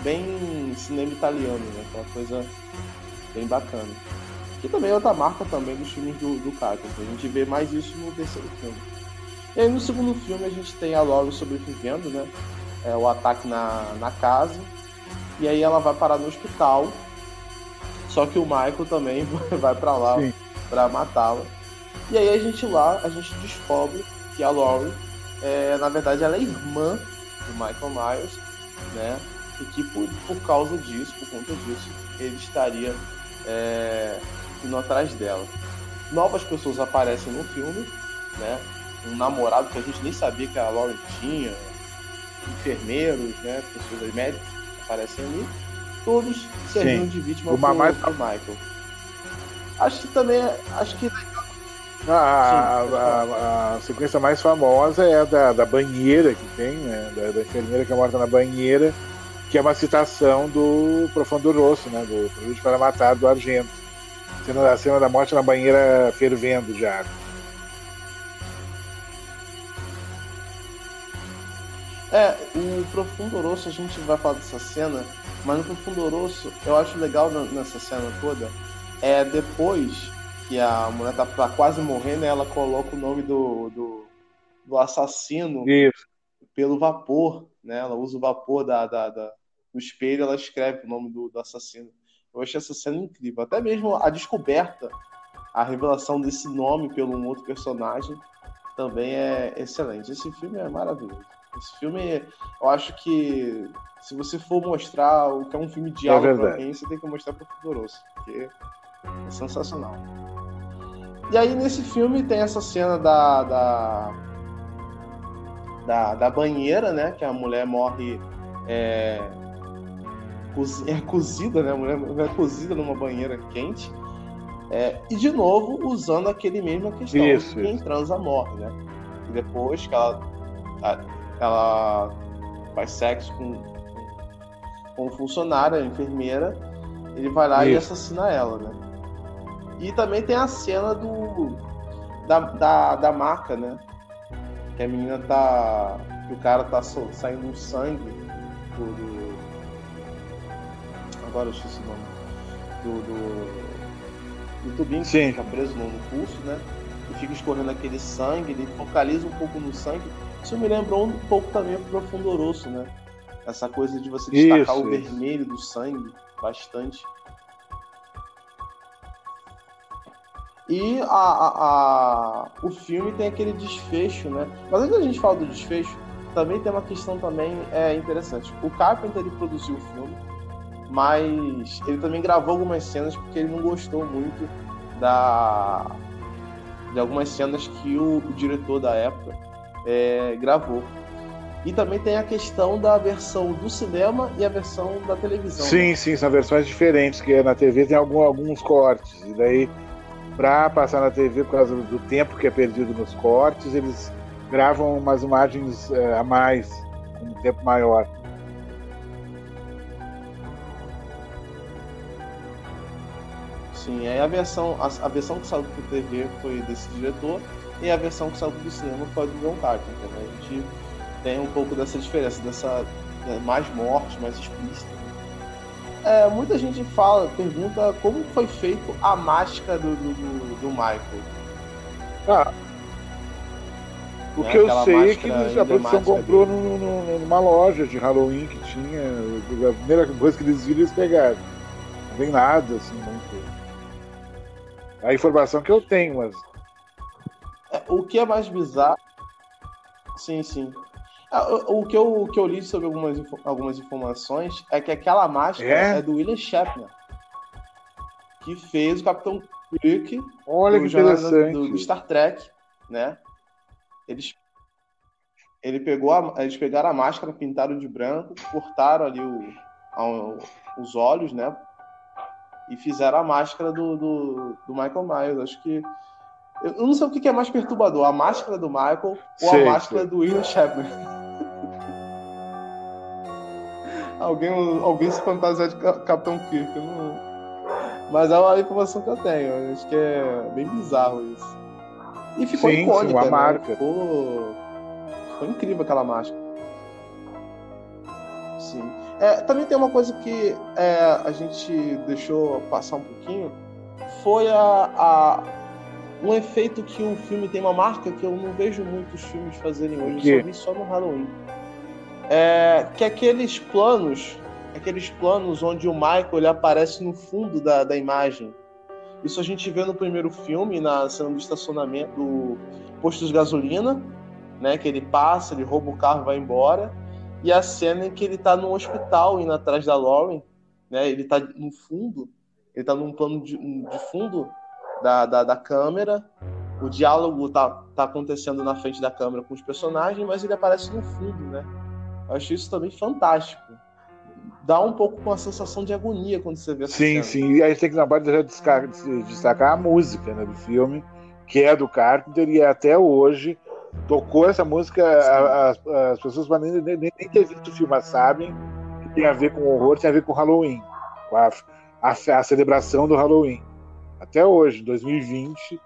bem cinema italiano, né? Aquela coisa bem bacana. Que também é outra marca também dos filmes do, do Carpenter. A gente vê mais isso no terceiro filme. E aí no segundo filme a gente tem a Laurie sobrevivendo, né? É, o ataque na, na casa. E aí ela vai parar no hospital. Só que o Michael também vai pra lá pra matá-la. E aí a gente lá, a gente descobre que a Laurie, é, na verdade, ela é irmã do Michael Myers, né? E que por, por causa disso, por conta disso, ele estaria é, indo atrás dela. Novas pessoas aparecem no filme, né? Um namorado que a gente nem sabia que a Laurie tinha, enfermeiros, né? Pessoas médicos aparecem ali, todos servindo de vítima O pro, pro Michael. Acho que também, acho que A, a- Sim, a- a sequência mais famosa é a da, da banheira que tem, né? Da, da enfermeira que é morta na banheira, que é uma citação do Profundo Rosso, né? Do Prelude para Matar, do Argento. Cena, a cena da morte na banheira fervendo de água. É, o Profundo Rosso, a gente vai falar dessa cena, mas no Profundo Rosso, eu acho legal nessa cena toda, é depois que a mulher tá pra quase morrer, né, ela coloca o nome do, do, do assassino Isso. pelo vapor, né, ela usa o vapor da, da, da- do espelho, ela escreve o nome do, do assassino. Eu achei essa cena incrível, até mesmo a descoberta, a revelação desse nome pelo um outro personagem também é excelente. Esse filme é maravilhoso. Esse filme, eu acho que se você for mostrar o que é um filme de É aula pra verdade. alguém, você tem que mostrar pro Fudoroso, porque é sensacional. E aí nesse filme tem essa cena da, da, da, da banheira, né? Que a mulher morre é, é cozida, né? A mulher é cozida numa banheira quente. É, e de novo usando aquele mesma questão Isso, quem transa morre, né? E depois que ela, a- ela faz sexo com, com um funcionário, enfermeira, ele vai lá e Isso. assassina ela, né? E também tem a cena do da, da, da maca, né? Que a menina tá. Que o cara tá saindo um sangue do, do, agora eu esqueci o nome. Do. do, do tubinho que Sim. fica preso no, no pulso, né? E fica escorrendo aquele sangue, ele focaliza um pouco no sangue. Isso me lembrou um pouco também pro Fundoroso, né? Essa coisa de você destacar Isso, o isso. vermelho do sangue bastante. E a, a- a- o filme tem aquele desfecho, né? Mas antes da gente falar do desfecho, também tem uma questão também é, interessante. O Carpenter ele produziu o filme, mas ele também gravou algumas cenas porque ele não gostou muito da de algumas cenas que o, o diretor da época é, gravou. E também tem a questão da versão do cinema e a versão da televisão. né? Sim, sim, são versões diferentes, que na TV tem algum- alguns cortes. E daí, pra passar na TV, por causa do tempo que é perdido nos cortes, eles gravam umas imagens eh, a mais, com um tempo maior. Sim, aí a versão, a, a versão que saiu pro TV foi desse diretor e a versão que saiu pro cinema foi do John Carpenter. Né? A gente tem um pouco dessa diferença, dessa né, mais morte, mais explícita. É, muita gente fala, pergunta como foi feito a máscara do, do, do- do Michael. Ah, o Né, que eu aquela sei é que a produção comprou no- no- numa loja de Halloween que tinha. A primeira coisa que eles viram, eles pegaram. Não vem nada, assim, muito. A informação que eu tenho, mas O que é mais bizarro. Sim, sim. Ah, O que eu, o que eu li sobre algumas, algumas informações é que aquela máscara É? é, do William Shatner, que fez o Capitão Kirk olha que interessante. do, do Star Trek, né? Eles, ele pegou a- eles pegaram a máscara, pintaram de branco, cortaram ali o, a- os olhos, né? E fizeram a máscara do, do, do Michael Myers. Acho que. Eu não sei o que é mais perturbador, a máscara do Michael ou Sei, a máscara sei. do William Shatner. alguém, alguém se fantasiar de Ca- Capitão Kirk. eu não... Mas é uma informação que eu tenho. eu Acho que é bem bizarro isso. E ficou Sim, sim, icônica, uma né? marca. Ficou... ficou incrível aquela máscara. Sim. É, também tem uma coisa que é, a gente deixou passar um pouquinho. Foi a, a- um efeito que o filme tem uma marca que eu não vejo muitos filmes fazerem hoje. Eu só vi só no Halloween. É, que aqueles planos, aqueles planos onde o Michael ele aparece no fundo da, da imagem. Isso a gente vê no primeiro filme, na cena do estacionamento do posto de gasolina, né? Que ele passa, ele rouba o carro e vai embora. E a cena em que ele tá no hospital indo atrás da Lauren, né? Ele tá no fundo, ele tá num plano de, de fundo da, da, da câmera. O diálogo tá, tá acontecendo na frente da câmera com os personagens, mas ele aparece no fundo, né? Eu acho isso também fantástico. Dá um pouco com a sensação de agonia quando você vê essa Sim, cena. sim. E aí tem que na parte já destacar, destacar a música né, do filme, que é do Carpenter, e até hoje tocou essa música, a- as, as pessoas podem nem, nem, nem ter visto o filme, sabem que tem a ver com horror, tem a ver com Halloween, com a, a, a celebração do Halloween. Até hoje, 2020,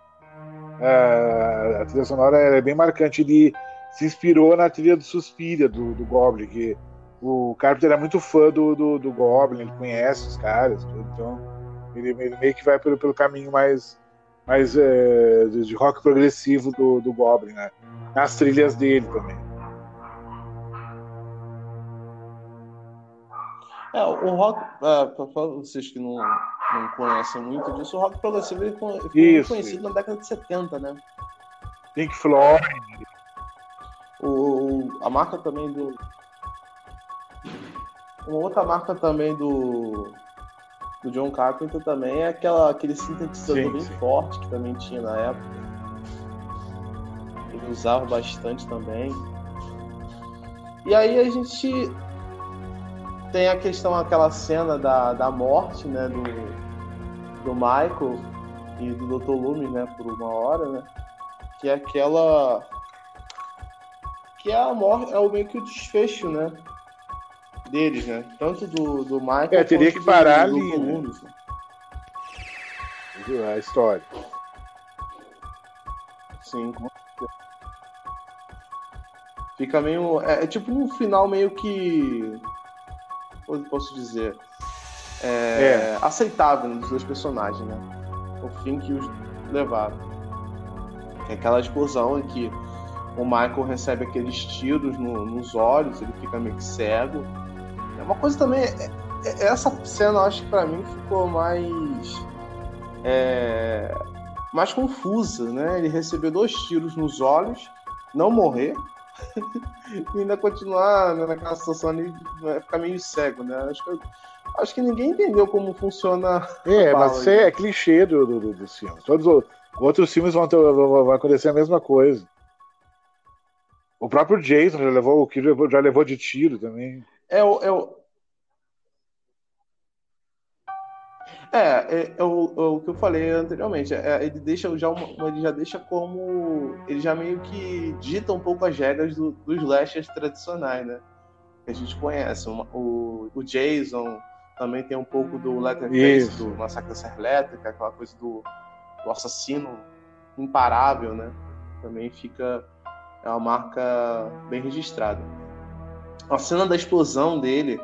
a, a trilha sonora é bem marcante. Ele se inspirou na trilha do Suspiria, do, do Goblin, que o Carpenter é muito fã do, do, do Goblin, ele conhece os caras, tudo, então ele, ele meio que vai pelo, pelo caminho mais, mais é, de rock progressivo do, do Goblin, né? Nas trilhas dele também. É, o rock, é, pra vocês que não, não conhecem muito disso, o rock progressivo ele foi ficou Isso, conhecido isso. na década de 70, né? Pink Floyd, O, o- a marca também do. Uma outra marca também do. Do John Carpenter também é aquela, aquele sintetizador Sim, bem sim. forte que também tinha na época. Ele usava bastante também. E aí a gente tem a questão, aquela cena da, da morte, né, do, do Michael e do Dr. Loomis, né, por uma hora, né, que é aquela que é a morte, é o meio que o desfecho, né, deles, né, tanto do, do Michael É, teria que parar do, do ali, Dr. né? Loomis, né. a história. Sim. com. Fica meio. É, é tipo um final meio que. Posso dizer? é, é. aceitável dos dois personagens, né? O fim que os levaram. É aquela explosão em que o Michael recebe aqueles tiros no, nos olhos, ele fica meio que cego. É uma coisa também. É, é, essa cena, eu acho que pra mim ficou mais. É, mais confusa, né? Ele recebeu dois tiros nos olhos, não morrer, e ainda continuar né, naquela situação ali, né, ficar meio cego, né? Acho que, acho que ninguém entendeu como funciona. É, mas isso é clichê do, do, dos filmes. Todos os outros filmes vão, ter, vão acontecer a mesma coisa. O próprio Jason já levou, o que já levou de tiro também. É o, é É, é, é, o, é, o, que eu falei anteriormente. É, ele deixa já uma, ele já deixa como ele já meio que dita um pouco as regras do, dos slashers tradicionais, né? Que a gente conhece. O, o, o Jason também tem um pouco do Letterface, do Massacre da Serra Elétrica, aquela coisa do, do assassino imparável, né? Também fica é uma marca bem registrada. A cena da explosão dele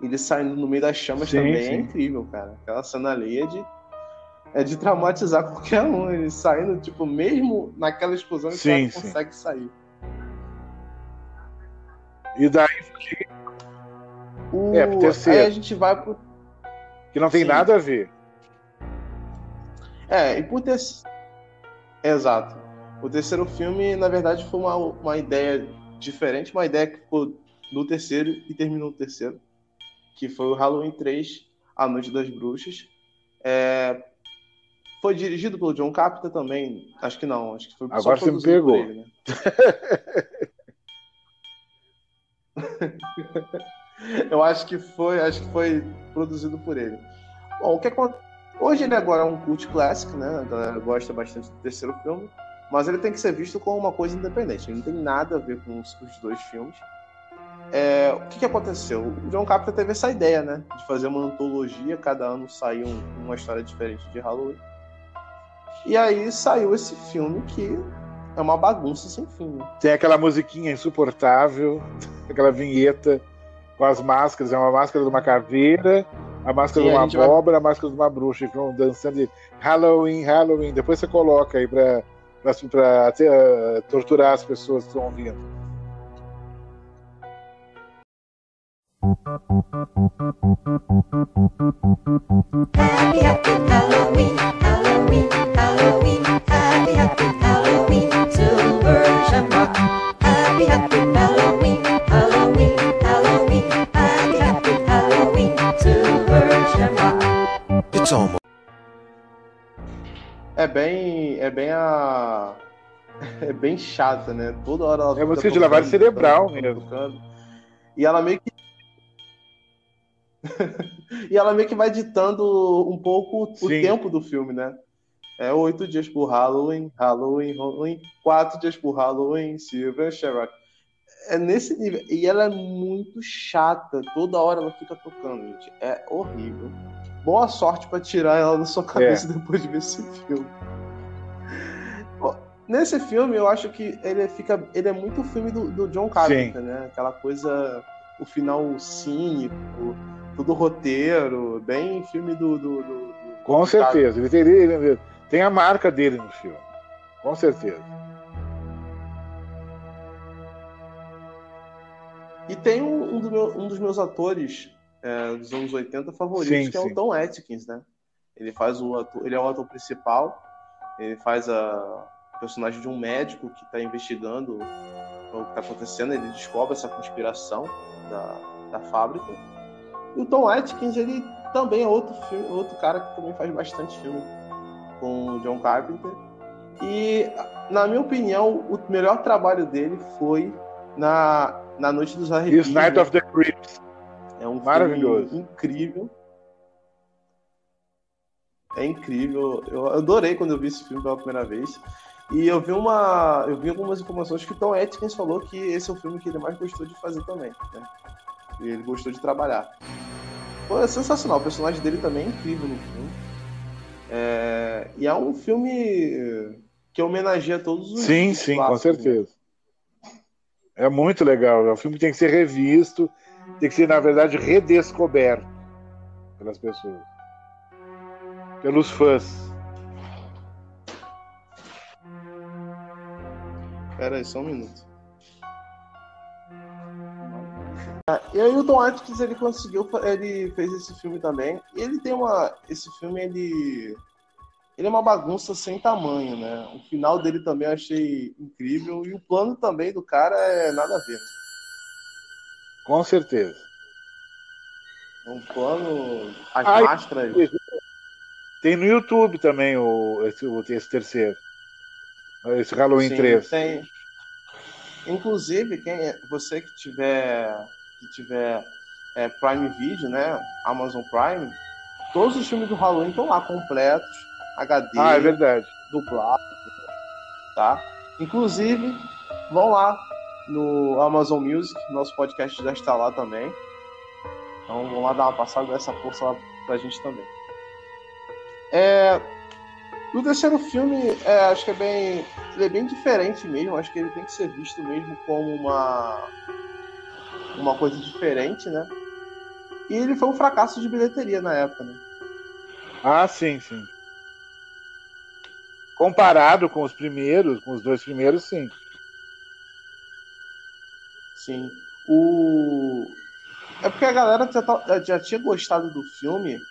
ele saindo no meio das chamas sim, também é sim. é incrível, cara. Aquela cena ali é de, é de traumatizar qualquer um. Ele saindo, tipo, mesmo naquela explosão, ele sim, consegue sair. E daí. O... É, pro terceiro. Aí a gente vai pro. Que não tem nada a ver. É, e por terceiro. Exato. O terceiro filme, na verdade, foi uma, uma ideia diferente, uma ideia que ficou no terceiro e terminou no terceiro que foi o Halloween 3, A Noite das Bruxas. É... Foi dirigido pelo John Carpenter também? Acho que não, acho que foi Agora você me pegou. Ele, né? Eu acho que foi, acho que foi produzido por ele. Bom, o que acontece? Hoje ele agora é um cult clássico, né? A galera gosta bastante do terceiro filme, mas ele tem que ser visto como uma coisa independente. Ele não tem nada a ver com os, os dois filmes. É, o que, que, aconteceu? O John Carpenter teve essa ideia, né? De fazer uma antologia, cada ano sair um, uma história diferente de Halloween. E aí saiu esse filme que é uma bagunça sem fim. Né? Tem aquela musiquinha insuportável, aquela vinheta com as máscaras, é uma máscara de uma caveira, a máscara Sim, de uma a abóbora, vai... a máscara de uma bruxa, que vão dançando de Halloween, Halloween. Depois você coloca aí pra, pra, pra, pra uh, torturar as pessoas que estão ouvindo. Happy, happy Halloween, Halloween, Halloween, happy, happy Halloween, silver shamrock. Happy, happy Halloween, Halloween, Halloween, happy, happy Halloween, silver shamrock. It's almost. É bem, é bem a, é bem chata, né? Toda hora ela é música de lavagem cerebral mesmo. Tocando. E ela meio que e ela meio que vai ditando um pouco o Sim. tempo do filme, né? É oito dias por Halloween, Halloween, Halloween, quatro dias por Halloween, Silver Sherrock. É nesse nível. E ela é muito chata. Toda hora ela fica tocando, gente. É horrível. Boa sorte para tirar ela da sua é. cabeça é. depois de ver esse filme. Nesse filme, eu acho que ele fica. Ele é muito o filme do, do John Carpenter, Sim. né? Aquela coisa. O final cínico tudo roteiro, bem filme do. do, do, do Com certeza. Ele ele tem a marca dele no filme. Com certeza. E tem um, um, do meu, um dos meus atores é, dos anos 80 favoritos, sim, que é sim. o Tom Atkins, né? Ele faz o ator, ele é o ator principal, ele faz a personagem de um médico que está investigando o que está acontecendo, ele descobre essa conspiração da, da fábrica e o Tom Atkins, ele também é outro, filme, outro cara que também faz bastante filme com o John Carpenter. E, na minha opinião, o melhor trabalho dele foi na, na Noite dos Arrepios. Night of the Creeps. É um Maravilhoso. incrível. É incrível. Eu adorei quando eu vi esse filme pela primeira vez. E eu vi uma. Eu vi algumas informações que o Tom Atkins falou que esse é o filme que ele mais gostou de fazer também. Né? E ele gostou de trabalhar. Pô, é sensacional. O personagem dele também é incrível no filme. É... E é um filme que homenageia todos os. Sim, sim, com né? certeza. Né? É muito legal. É um filme que tem que ser revisto, tem que ser, na verdade, redescoberto. pelas pessoas. Pelos fãs. Pera aí, só um minuto. E aí o Tom Atkins ele conseguiu, ele fez esse filme também. E ele tem uma, esse filme ele, ele é uma bagunça sem tamanho, né? O final dele também eu achei incrível e o plano também do cara é nada a ver. Com certeza. Um plano, as Ai, máscaras. Tem no YouTube também o esse, esse terceiro. Esse Halloween Sim, 3. Tem. Inclusive, quem, você que tiver que tiver é, Prime Video, né? Amazon Prime, todos os filmes do Halloween estão lá completos, HD. Ah, é verdade. Dublado, tá? Inclusive, vão lá no Amazon Music, nosso podcast já está lá também. Então vão lá dar uma passada dessa força lá pra gente também. É, o terceiro filme, é, acho que é bem. Ele é bem diferente mesmo. Acho que ele tem que ser visto mesmo como uma. Uma coisa diferente, né? E ele foi um fracasso de bilheteria na época, né? Ah, sim, sim. Comparado com os primeiros, com os dois primeiros, sim. Sim. O... É porque a galera já, tá, já tinha gostado do filme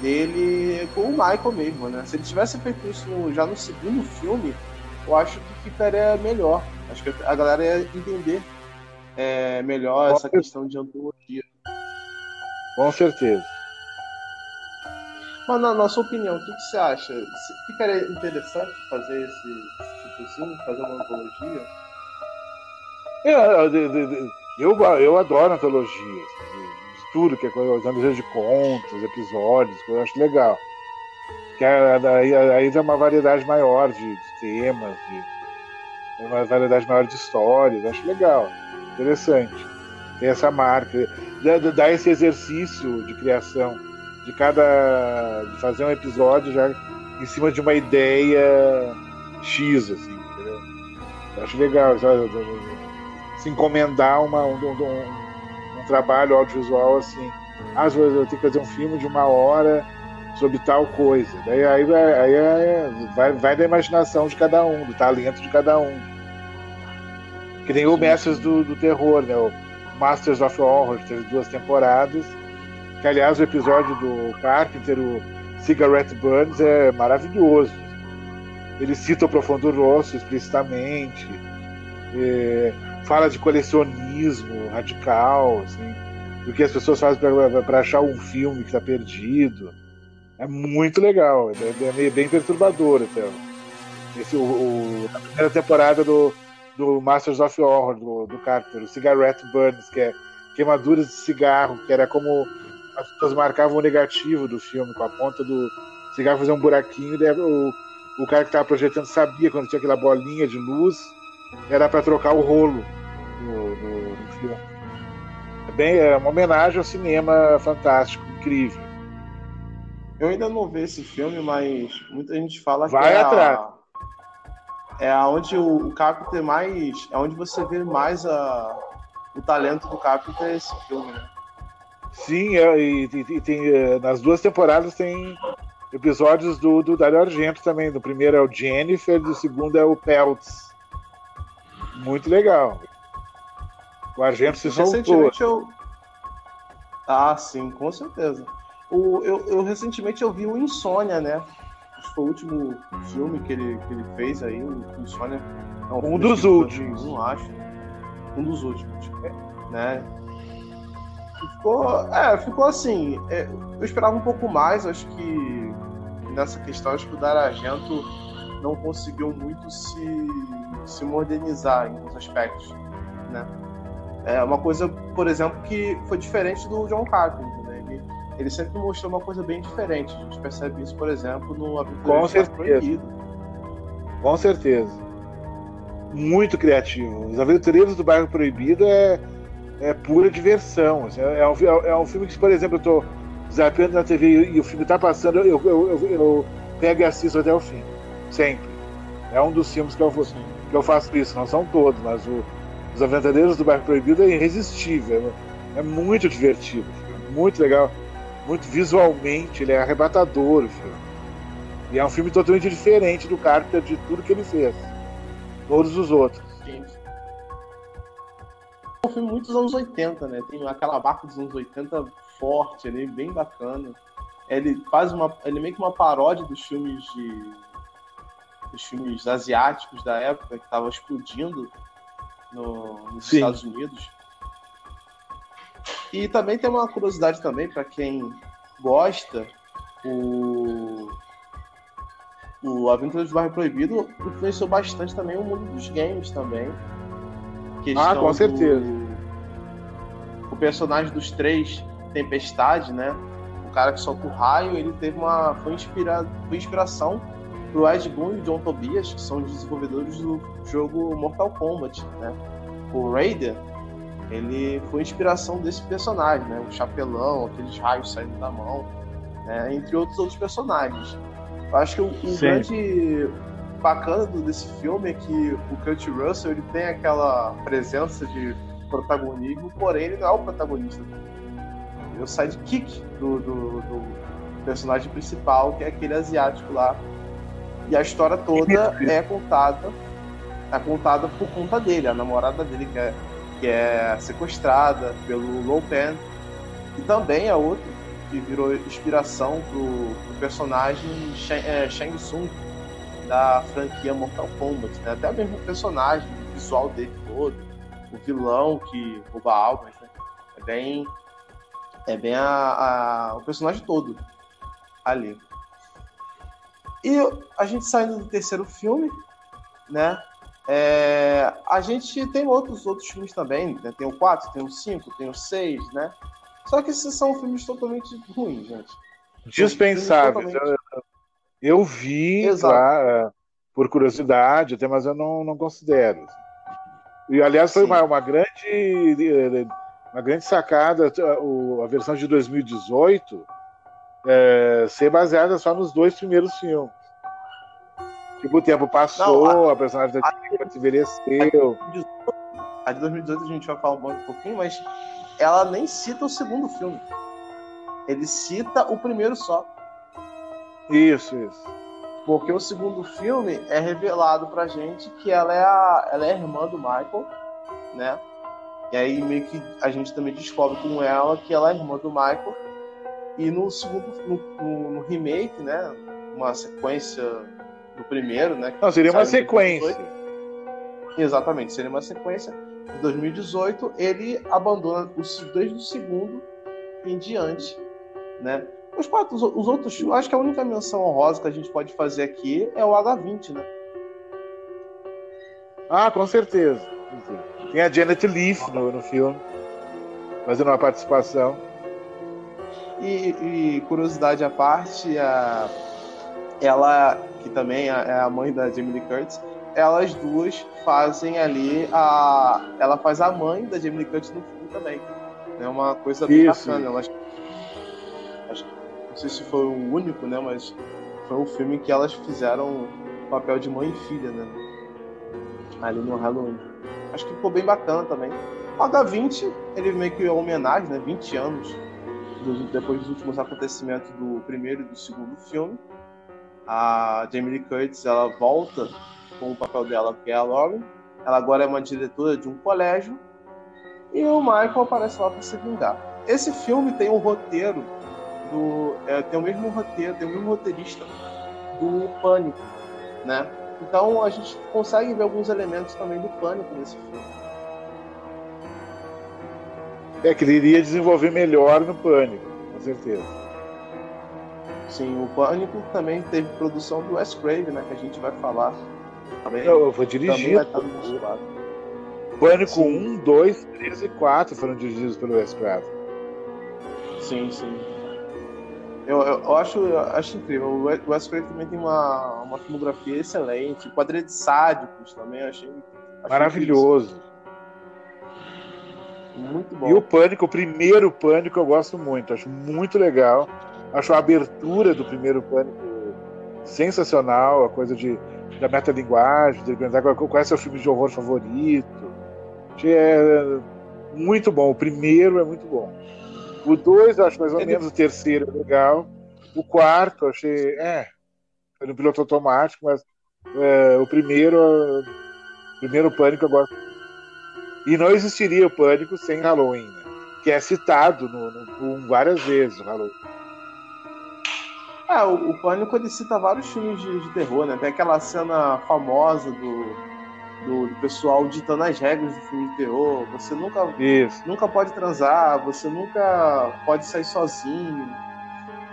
dele com o Michael mesmo, né? Se ele tivesse feito isso já no segundo filme, eu acho que ficaria melhor. Acho que a galera ia entender é, melhor essa questão de antologia. Com certeza. Mas na nossa opinião, o que, que você acha? Ficaria interessante fazer esse tipo assim, fazer uma antologia? É, eu, eu adoro antologias. Tudo que é antologia de contos, episódios, eu acho legal. Que aí, aí tem uma variedade maior de, de temas, de, uma variedade maior de histórias, acho legal, interessante. Essa marca, dá esse exercício de criação, de cada. de fazer um episódio já em cima de uma ideia X, assim, entendeu? Eu acho legal, sabe? se encomendar uma, um, um, um, trabalho audiovisual assim. Vezes eu tenho que fazer um filme de uma hora sobre tal coisa. Daí aí, vai, aí é, vai, vai da imaginação de cada um, do talento de cada um. Que nem o Mestres do, do Terror, né? O Masters of Horror, que teve duas temporadas. Que aliás o episódio do Carpenter, o Cigarette Burns, é maravilhoso. Ele cita o Profundo Rosso explicitamente. É, fala de colecionismo radical, assim, do que as pessoas fazem para achar um filme que está perdido. É muito legal, é, é bem perturbador até. Esse, o, o, a primeira temporada do, do Masters of Horror, do, do Carter, o Cigarette Burns, que é queimaduras de cigarro, que era como as pessoas marcavam o negativo do filme, com a ponta do cigarro fazer um buraquinho, e o, o cara que estava projetando sabia quando tinha aquela bolinha de luz, era para trocar o rolo no, no, no filme. É, bem, é uma homenagem ao cinema fantástico, incrível. Eu ainda não vi esse filme, mas muita gente fala Vai que é atrás. A, é onde o, o Carpenter mais. É onde você vê mais a, o talento do Carpenter é esse filme, né? Sim, é, e, e, e, tem, é, nas duas temporadas tem episódios do, do Dario Argento também. Do primeiro é o Jennifer, do segundo é o Peltz. Muito legal. O Argento se soltou. Eu... Ah, sim, com certeza. O, eu, eu, recentemente eu vi o Insônia, né? Foi o último filme que ele, que ele fez aí, o Insônia. É um, dos últimos. Não acho. Um dos últimos. Né? Ficou, é, ficou assim. É, eu esperava um pouco mais, acho que nessa questão, acho que o Daragento não conseguiu muito se, se modernizar em alguns aspectos, né? É uma coisa, por exemplo, que foi diferente do John Carpenter. Ele, sempre mostrou uma coisa bem diferente. A gente percebe isso, por exemplo, no Aventureiro Com certeza. Proibido. Com certeza. Muito criativo. Os Aventureiros do Bairro Proibido é, é pura diversão. Assim, é, um, é um filme que, por exemplo, eu estou zapeando na TV e, o filme está passando, eu, eu, eu, eu, pego e assisto até o fim. Sempre. É um dos filmes que eu, que eu faço isso. Não são todos, mas o, os Aventureiros do Bairro Proibido é irresistível. É muito divertido, muito legal. Muito visualmente, ele é arrebatador o filme. E é um filme totalmente diferente do Carpenter de tudo que ele fez. Todos os outros. Sim. É um filme muito dos anos 80, né? Tem aquela barca dos anos 80 forte ali, bem bacana. Ele faz uma. Ele é meio que uma paródia dos filmes de. dos filmes asiáticos da época que estavam explodindo no, nos Sim. Estados Unidos. E também tem uma curiosidade também para quem gosta, o o Aventura do Bairro Proibido influenciou bastante também o mundo dos games também. ah, com certeza. Do... O personagem dos três, Tempestade, né? O cara que solta o raio, ele teve uma. Foi, inspira... foi inspiração pro Ed Boon e John Tobias, que são os desenvolvedores do jogo Mortal Kombat, né? O Raider, ele foi inspiração desse personagem, né? O chapelão, aqueles raios saindo da mão, né? entre outros outros personagens. Eu acho que o, o grande bacana desse filme é que o Kurt Russell ele tem aquela presença de protagonismo, porém ele não é o protagonista. Ele é o sidekick do, do, do personagem principal, que é aquele asiático lá. E a história toda é contada é contada por conta dele, a namorada dele que é, que é sequestrada pelo Low Pen. E também a outra que virou inspiração pro, pro personagem Shang, é, Shang Tsung da franquia Mortal Kombat, né? até mesmo o personagem, o visual dele todo, o vilão que rouba almas, né? é bem é bem a, a, o personagem todo ali. E a gente saindo do terceiro filme, né? É, a gente tem outros outros filmes também, né? Tem o 4, tem o 5, tem o 6, né? Só que esses são filmes totalmente ruins, gente. Dispensáveis. Totalmente... Eu, vi lá, é, por curiosidade, até, mas eu não, não considero. E aliás foi uma, uma, grande uma grande sacada a, a versão de 2018 é, ser baseada só nos dois primeiros filmes. Tipo, o tempo passou, não, a, a personagem da Tia envelheceu. A de 2018 a gente vai falar um pouquinho, mas ela nem cita o segundo filme. Ele cita o primeiro só. Isso, isso. Porque o segundo filme é revelado pra gente que ela é a, ela é a irmã do Michael, né? E aí meio que a gente também descobre com ela que ela é irmã do Michael. E no segundo, no, no, no remake, né? Uma sequência do primeiro, né? Não, seria uma sequência. Exatamente, seria uma sequência de 2018, ele abandona os desde o segundo em diante, né? Os, os, os outros, acho que a única menção honrosa que a gente pode fazer aqui é o H20, né? Ah, com certeza. Tem a Janet Leaf no, no filme, fazendo uma participação. E, e curiosidade à parte, a, ela, que também é, é a mãe da Jamie Lee Curtis, elas duas fazem ali a. Ela faz a mãe da Jamie Lee Curtis no filme também. É uma coisa bem Isso. bacana. Elas, não sei se foi o único, né? Mas foi um filme que elas fizeram o papel de mãe e filha, né? Ali no Halloween. Acho que ficou bem bacana também. O H20, ele meio que é uma homenagem, né? 20 anos depois dos últimos acontecimentos do primeiro e do segundo filme. A Jamie Lee Curtis, ela volta com o papel dela, que é a Lauren. Ela agora é uma diretora de um colégio. E o Michael aparece lá para se vingar. Esse filme tem um roteiro do. É, tem o mesmo roteiro, tem o mesmo roteirista do Pânico, né? Então a gente consegue ver alguns elementos também do Pânico nesse filme. É que ele iria desenvolver melhor no Pânico, com certeza. Sim, o Pânico também teve produção do Wes Craven, né? Que a gente vai falar também, eu vou dirigir. Pânico sim. 1, 2, 3 e 4 foram dirigidos pelo Wes Craven. Sim, sim. Eu, eu, eu, acho, eu acho incrível. O Wes Craven também tem uma, uma filmografia excelente. Quadrilha de Sádicos também, achei, achei Maravilhoso. Muito bom. E o Pânico, o primeiro Pânico, eu gosto muito. Acho muito legal. Acho a abertura do primeiro Pânico sensacional. A coisa de da metalinguagem, de perguntar qual é seu filme de horror favorito. É muito bom. O primeiro é muito bom. O 2 eu acho mais ou menos, o terceiro é legal. O quarto eu achei. É, foi no piloto automático, mas é, o primeiro. O primeiro pânico eu gosto. E não existiria o pânico sem Halloween, né? Que é citado no, no, várias vezes o Halloween. É, o, o Pânico ele cita vários filmes de, de, terror, né? Tem aquela cena famosa do, do, do, pessoal ditando as regras do filme de terror. Você nunca, Isso. nunca pode transar, você nunca pode sair sozinho.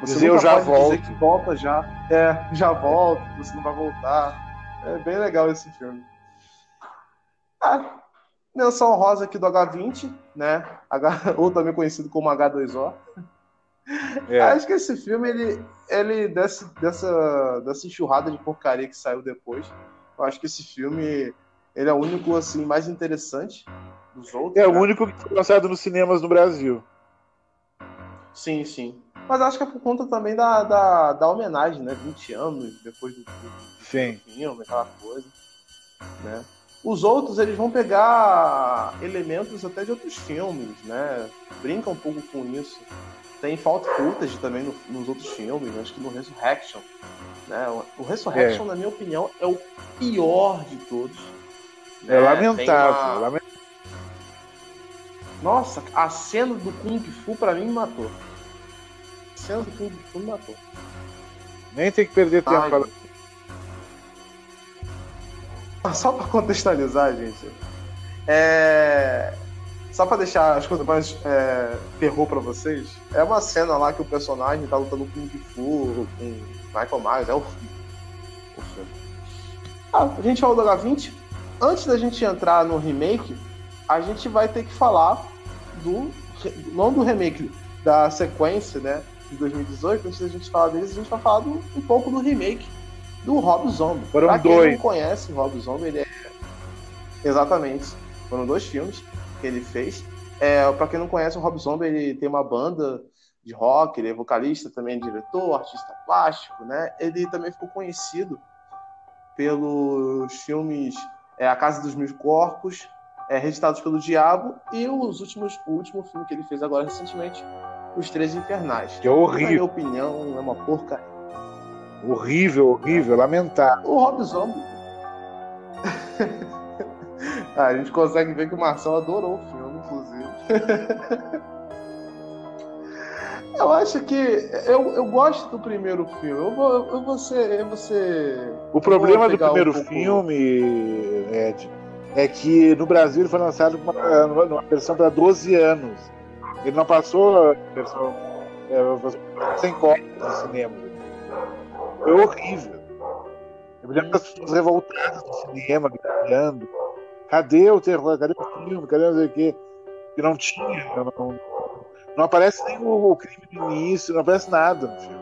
Você dizer, nunca eu já pode volto. dizer que volta já. É, já volta, você não vai voltar. É bem legal esse filme. Ah, menção rosa aqui do H20, né? H, ou também conhecido como H2O. É. Acho que esse filme, ele, ele desse, dessa, dessa enxurrada de porcaria que saiu depois, eu acho que esse filme ele é o único assim mais interessante dos outros. É o né? único que foi lançado nos cinemas no Brasil. Sim, sim. Mas acho que é por conta também da, da, da homenagem, né? 20 anos depois do, do, do filme, aquela coisa. Né? Os outros, eles vão pegar elementos até de outros filmes, né? Brinca um pouco com isso. Tem falta footage também no, nos outros filmes, acho que no Resurrection. Né? O Resurrection, É. na minha opinião, é o pior de todos. É, né? lamentável. Uma- lamentável. Nossa, a cena do Kung Fu pra mim me matou. A cena do Kung Fu me matou. Nem tem que perder tempo Ai, falando. Só pra contextualizar, gente. É... Só pra deixar as coisas mais é, terror pra vocês, é uma cena lá que o personagem tá lutando com Kung Fu, com Michael Myers, é horrível. O filme. Ah, a gente falou do H20. Antes da gente entrar no remake, a gente vai ter que falar do. Não do remake, da sequência, né? De 2018. Antes da gente falar deles, a gente vai falar do- um pouco do remake do Rob Zombie. Foram pra quem dois. não conhece o Rob Zombie, ele é. Exatamente. Foram dois filmes que ele fez. É, para quem não conhece, o Rob Zombie ele tem uma banda de rock, ele é vocalista, também diretor, artista plástico, né? Ele também ficou conhecido pelos filmes é, A Casa dos Mil Corpos, é, Registrados pelo Diabo e os últimos, o último filme que ele fez agora recentemente, Os Três Infernais. Que é Na minha horrível, opinião, é uma porcaria. horrível, horrível, lamentável. O Rob Zombie. Ah, a gente consegue ver que o Marcelo adorou o filme, inclusive. eu acho que. Eu, eu gosto do primeiro filme. Eu vou, eu vou ser. Eu vou ser... O problema do um primeiro pouco- filme, Ed, é que no Brasil ele foi lançado numa, numa versão para 12 anos. Ele não passou a versão é, sem cópias no cinema. Foi horrível. Eu me lembro das pessoas revoltadas no cinema, gritando. Cadê o terror? Cadê o filme? Cadê não sei o quê? Que não tinha. Não, não aparece nem o, o crime do início, não aparece nada no filme.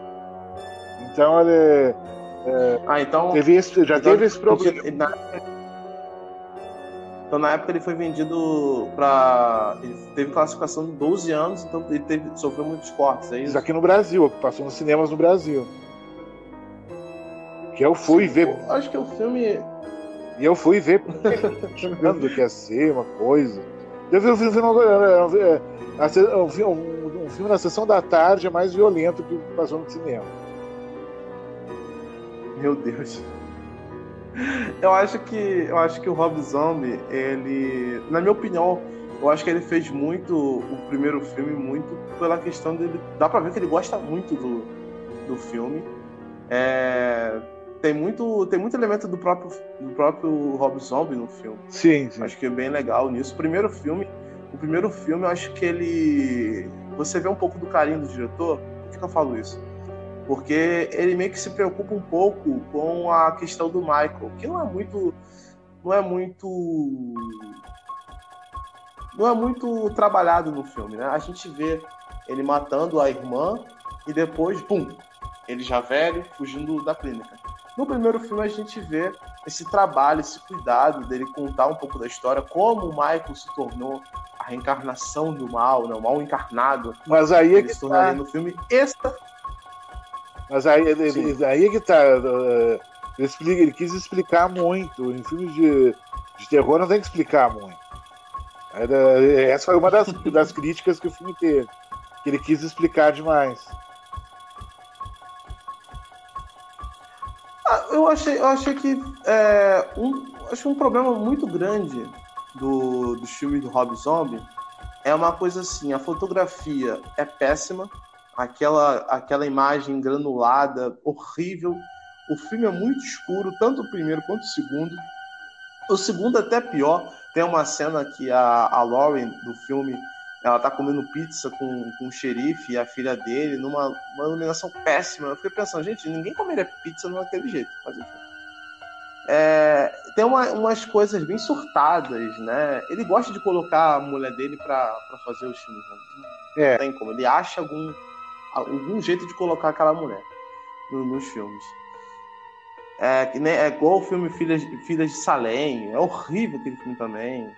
Então ele. Ah, então. Teve esse, já então, teve esse porque problema. ele- na- Então, na época, ele foi vendido pra. Ele teve classificação de 12 anos, então ele teve, sofreu muitos cortes, é isso? Isso aqui no Brasil, passou nos cinemas no Brasil. Que eu fui ver, Eu acho que o filme. E eu fui ver achando que ia ser uma coisa. Eu vi um filme, um, filme na sessão da tarde é mais violento que o que passou no cinema. Meu Deus. Eu acho que eu acho que o Rob Zombie, ele, na minha opinião, eu acho que ele fez muito o primeiro filme muito pela questão dele, dá pra ver que ele gosta muito do, do filme. É, tem muito tem muito elemento do próprio do próprio Rob Zombie no filme. Sim, sim. Acho que é bem legal nisso. O primeiro filme, o primeiro filme, eu acho que ele. Você vê um pouco do carinho do diretor. Por que, que eu falo isso? Porque ele meio que se preocupa um pouco com a questão do Michael, que não é muito. Não é muito. Não é muito trabalhado no filme, né? A gente vê ele matando a irmã e depois, pum, ele já velho, fugindo da clínica. No primeiro filme a gente vê esse trabalho, esse cuidado dele contar um pouco da história, como o Michael se tornou a reencarnação do mal, né? o mal encarnado. Mas aí é que se tá. no filme. Essa... Mas aí, ele- aí é que tá. uh, Ele, explica- ele quis explicar muito. Em filmes de, de terror não tem que explicar muito. Era- essa foi uma das, das críticas que o filme teve. que ele quis explicar demais. Ah, eu achei, eu achei que é, um, acho um problema muito grande do, do filme do Rob Zombie é uma coisa assim, a fotografia é péssima, aquela, aquela imagem granulada, horrível. O filme é muito escuro, tanto o primeiro quanto o segundo. O segundo até pior. Tem uma cena que a, a Lauren do filme ela tá comendo pizza com, com o xerife e a filha dele numa uma iluminação péssima. Eu fiquei pensando, gente, ninguém comeria pizza naquele jeito. Mas enfim. É, tem uma, umas coisas bem surtadas, né? Ele gosta de colocar a mulher dele para fazer os filmes. Né? Não É. tem como. Ele acha algum, algum jeito de colocar aquela mulher no- nos filmes. É, que nem, é igual o filme Filhas, Filhas de Salem. É horrível aquele filme também.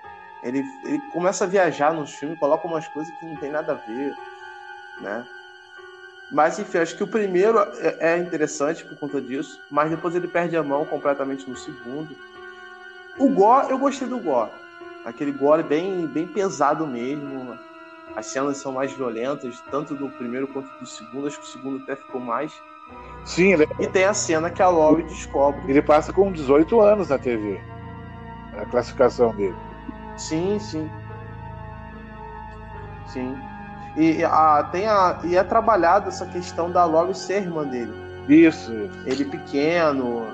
Ele, ele começa a viajar nos filmes, coloca umas coisas que não tem nada a ver, né? Mas enfim, acho que o primeiro é é interessante por conta disso, mas depois ele perde a mão completamente no segundo. O gore, eu gostei do gore. Aquele gore bem, bem pesado mesmo. As cenas são mais violentas, tanto do primeiro quanto do segundo. Acho que o segundo até ficou mais. Sim, ele, E tem a cena que a Laurie descobre. ele passa com 18 anos na TV. A classificação dele. Sim, sim. Sim. E, a, tem a, e é trabalhada essa questão da Laurie ser irmã dele. Isso, isso. ele pequeno,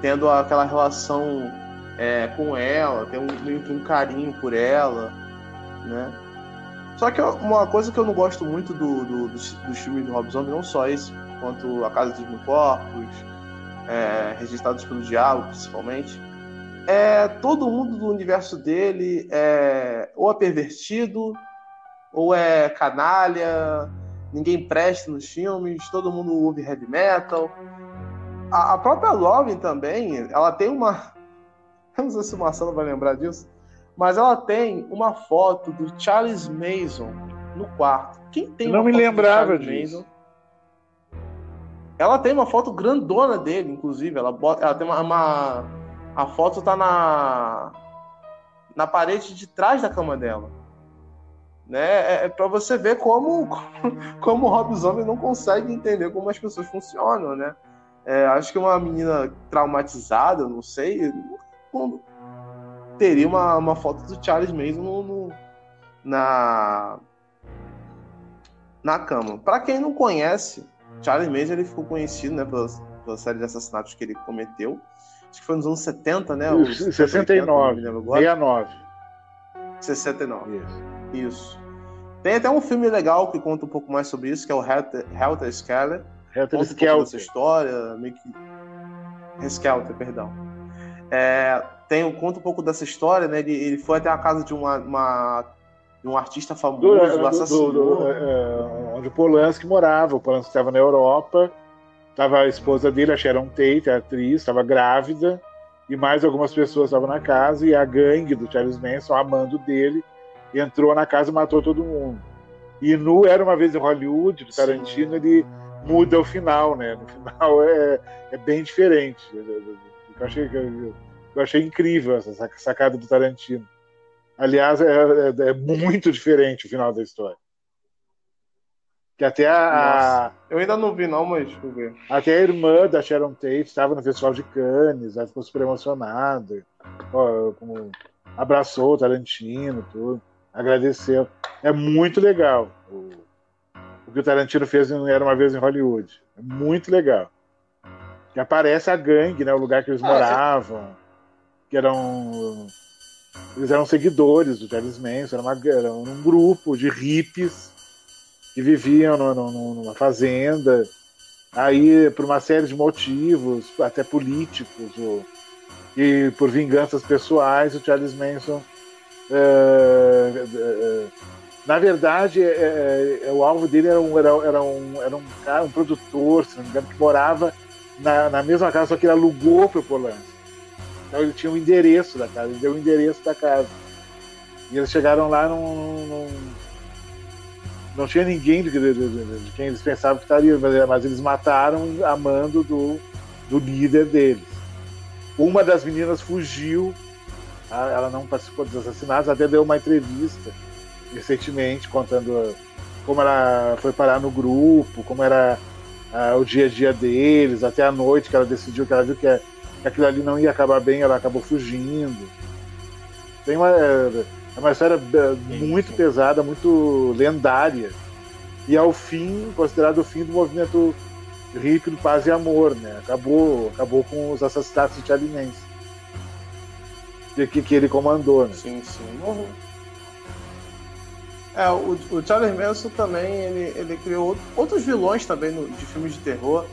tendo aquela relação é, com ela, tem um, meio que um carinho por ela, né? Só que uma coisa que eu não gosto muito do, do, dos, dos filmes do Rob Zombie, não só esse, quanto A Casa dos Mil Corpos, é, Registrados pelo Diabo, principalmente, é todo mundo do universo dele é ou é pervertido, ou é canalha, ninguém presta nos filmes, todo mundo ouve heavy metal. A, a própria Lovin também, ela tem uma. Eu não sei se o Marcelo vai lembrar disso, mas ela tem uma foto do Charles Mason no quarto. Quem tem não me lembrava disso. Manson? Ela tem uma foto grandona dele, inclusive. Ela, bota, ela tem uma, uma- A foto tá na. Na parede de trás da cama dela. Né? É, é para você ver como, como o Rob Zombie não consegue entender como as pessoas funcionam, né? É, acho que uma menina traumatizada, não sei, teria uma, uma foto do Charles Manson no, no- na na cama. Para quem não conhece, Charles Manson ele ficou conhecido, né, pela, pela série de assassinatos que ele cometeu. Acho que foi nos anos 70, né? os 70, 80, 69, não me lembro agora. 69. 69. Isso. Isso. Tem até um filme legal que conta um pouco mais sobre isso, que é o Helter, Helter Skelter. Helter Conta um Skelter. história, meio que. Skelter, perdão. É, tem, conta um pouco dessa história, né? Ele, ele foi até a casa de, uma, uma- de um artista Do, famoso, do- do- assassinou. do- é, onde o Polanski morava. O Polanski estava na Europa. Estava a esposa dele, a Sharon Tate, a atriz, estava grávida. E mais algumas pessoas estavam na casa. E a gangue do Charles Manson, amando dele, entrou na casa e matou todo mundo. E no Era Uma Vez em Hollywood, do Tarantino, ele muda o final, né? No final é, é bem diferente. Eu achei, eu achei incrível essa sac- sacada do Tarantino. Aliás, é, é- é muito diferente o final da história. Que até a, Nossa. Eu ainda não vi, não, mas vou ver. até a irmã da Sharon Tate estava no Festival de Cannes, ela ficou super emocionada. Ó, como- abraçou o Tarantino, tudo, agradeceu. É muito legal o, o que o Tarantino fez em Era Uma Vez em Hollywood. É muito legal. Que aparece a gangue, né, o lugar que eles Ah, moravam, que eram... Eles eram seguidores do Charles Manson, era, uma, era um grupo de hippies que viviam no- no- numa fazenda Aí, por uma série de motivos, até políticos, o- e por vinganças pessoais, o Charles Manson. é, é, na verdade, é, o alvo dele era um, era, era um, era um, cara, um produtor, se não me engano, que morava na, na mesma casa, só que ele alugou para o Polanski. Então ele tinha o endereço da casa, ele deu o endereço da casa. E eles chegaram lá num. num- não tinha ninguém de, de- de- de- quem eles pensavam que estaria, mas, mas eles mataram a mando do, do líder deles. Uma das meninas fugiu, a- ela não participou dos assassinatos, até deu uma entrevista recentemente contando como ela foi parar no grupo, como era uh, o dia a dia deles, até a noite que ela decidiu, que ela viu que, que aquilo ali não ia acabar bem, ela acabou fugindo. Tem uma, é uma história é, muito pesada, muito lendária. E ao fim, considerado o fim do movimento hippie do paz e amor, né? Acabou, acabou com os assassinatos de Manson. Que, que ele comandou, né? Sim, sim. Uhum. É, o, o Charles Manson também, ele, ele criou outros vilões também no, de filmes de terror.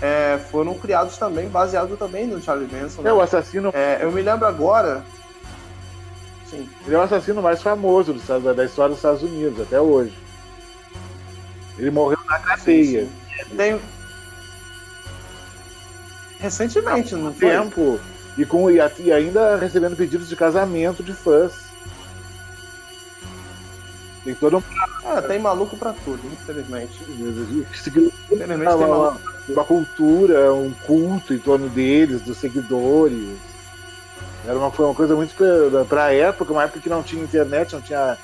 É, foram criados também, baseado também no Charles Manson. Né? É, o assassino. É, eu me lembro agora. Sim. Ele é o assassino mais famoso do, da história dos Estados Unidos, até hoje. Ele morreu na cadeia. Sim. Tem... Recentemente, não tempo. E, com, e ainda recebendo pedidos de casamento de fãs. Tem todo um. Ah, tem maluco pra tudo, infelizmente. Infelizmente tem maluco. Uma cultura, um culto em torno deles, dos seguidores. Era uma, foi uma coisa muito para a época, uma época que não tinha internet, não tinha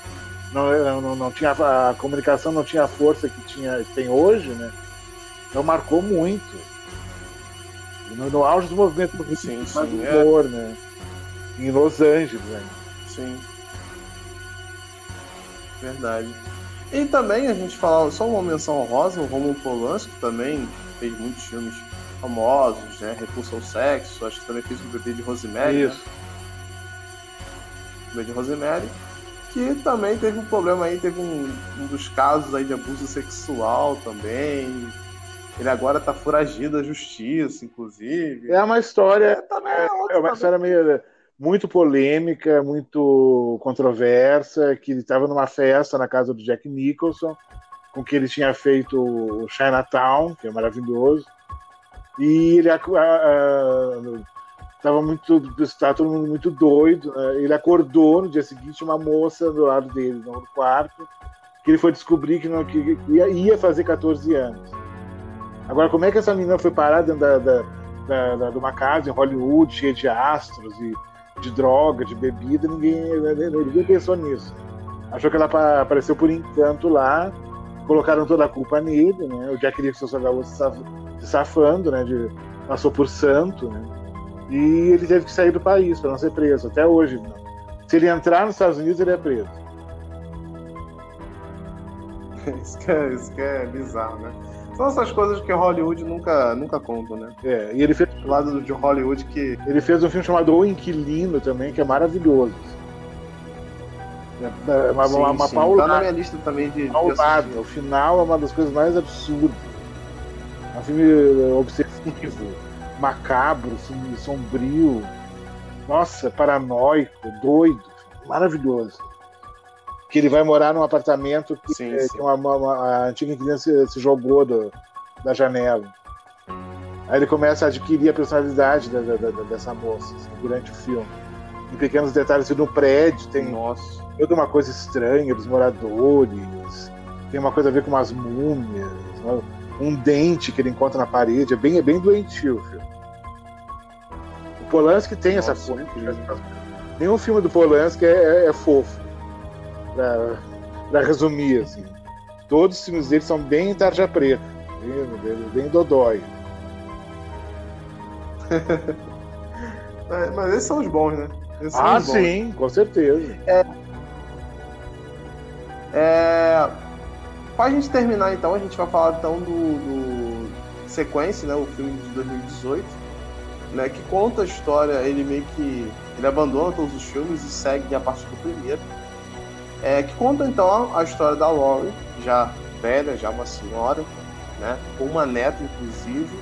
não, não, não tinha a comunicação não tinha a força que tinha tem hoje, né? Então marcou muito. No, no auge do movimento do sim, sim, humor, é. né? Em Los Angeles, né? Sim. Verdade. E também a gente fala, só uma menção honrosa, o Roman Polanski também fez muitos filmes famosos, né? Repulsa ao Sexo, acho que também fez o Bebê de Rosemary. Né? Isso. Né? Bebê de Rosemary. Que também teve um problema aí, teve um, um dos casos aí de abuso sexual também. Ele agora tá foragido da justiça, inclusive. É uma história. É, também é, é uma história meio muito polêmica, muito controversa, que ele estava numa festa na casa do Jack Nicholson, com que ele tinha feito o Chinatown, que é maravilhoso, e ele estava muito, estava todo mundo muito doido. Né? Ele acordou no dia seguinte uma moça do lado dele, no quarto, que ele foi descobrir que, não, que ia, ia fazer 14 anos. Agora, como é que essa menina foi parar dentro da, da, da, da, de uma casa em Hollywood, cheia de astros e de droga, de bebida, ninguém, ninguém pensou nisso. Achou que ela apareceu por encanto lá, colocaram toda a culpa nele, né? O Jack Nicholson acabou se safando, né? De, passou por santo, né? E ele teve que sair do país para não ser preso, até hoje. Né? Se ele entrar nos Estados Unidos, ele é preso. isso, que é, isso que é bizarro, né? São essas coisas que Hollywood nunca, nunca conta, né? É, e ele fez. Do lado de Hollywood que. Ele fez um filme chamado O Inquilino também, que é maravilhoso. É, é uma, sim, uma, uma sim. paulada. Tá na minha lista também de. Paulada. O final é uma das coisas mais absurdas. Um filme obsessivo, macabro, sombrio. Nossa, paranoico, doido. Maravilhoso que ele vai morar num apartamento que, sim, é, sim. que uma, uma, uma, a antiga inquilina se, se jogou do, da janela. Aí ele começa a adquirir a personalidade da, da, da, dessa moça assim, durante o filme. Em pequenos detalhes, no prédio tem Nossa. toda uma coisa estranha dos moradores, tem uma coisa a ver com umas múmias, né? Um dente que ele encontra na parede, é bem, é bem doentio. Filho. O Polanski tem Nossa, essa coisa. Nenhum filme do Polanski é, é, é fofo para resumir, assim. Todos os filmes dele são bem tarja preta, bem, bem dodói. é, mas esses são os bons, né? Esses ah, sim, com certeza. É, é, para a gente terminar, então, a gente vai falar então do, do Sequência, né, o filme de 2018, né, que conta a história, ele meio que ele abandona todos os filmes e segue a partir do primeiro é, que conta então a história da Laurie, já velha, já uma senhora, né, com uma neta inclusive.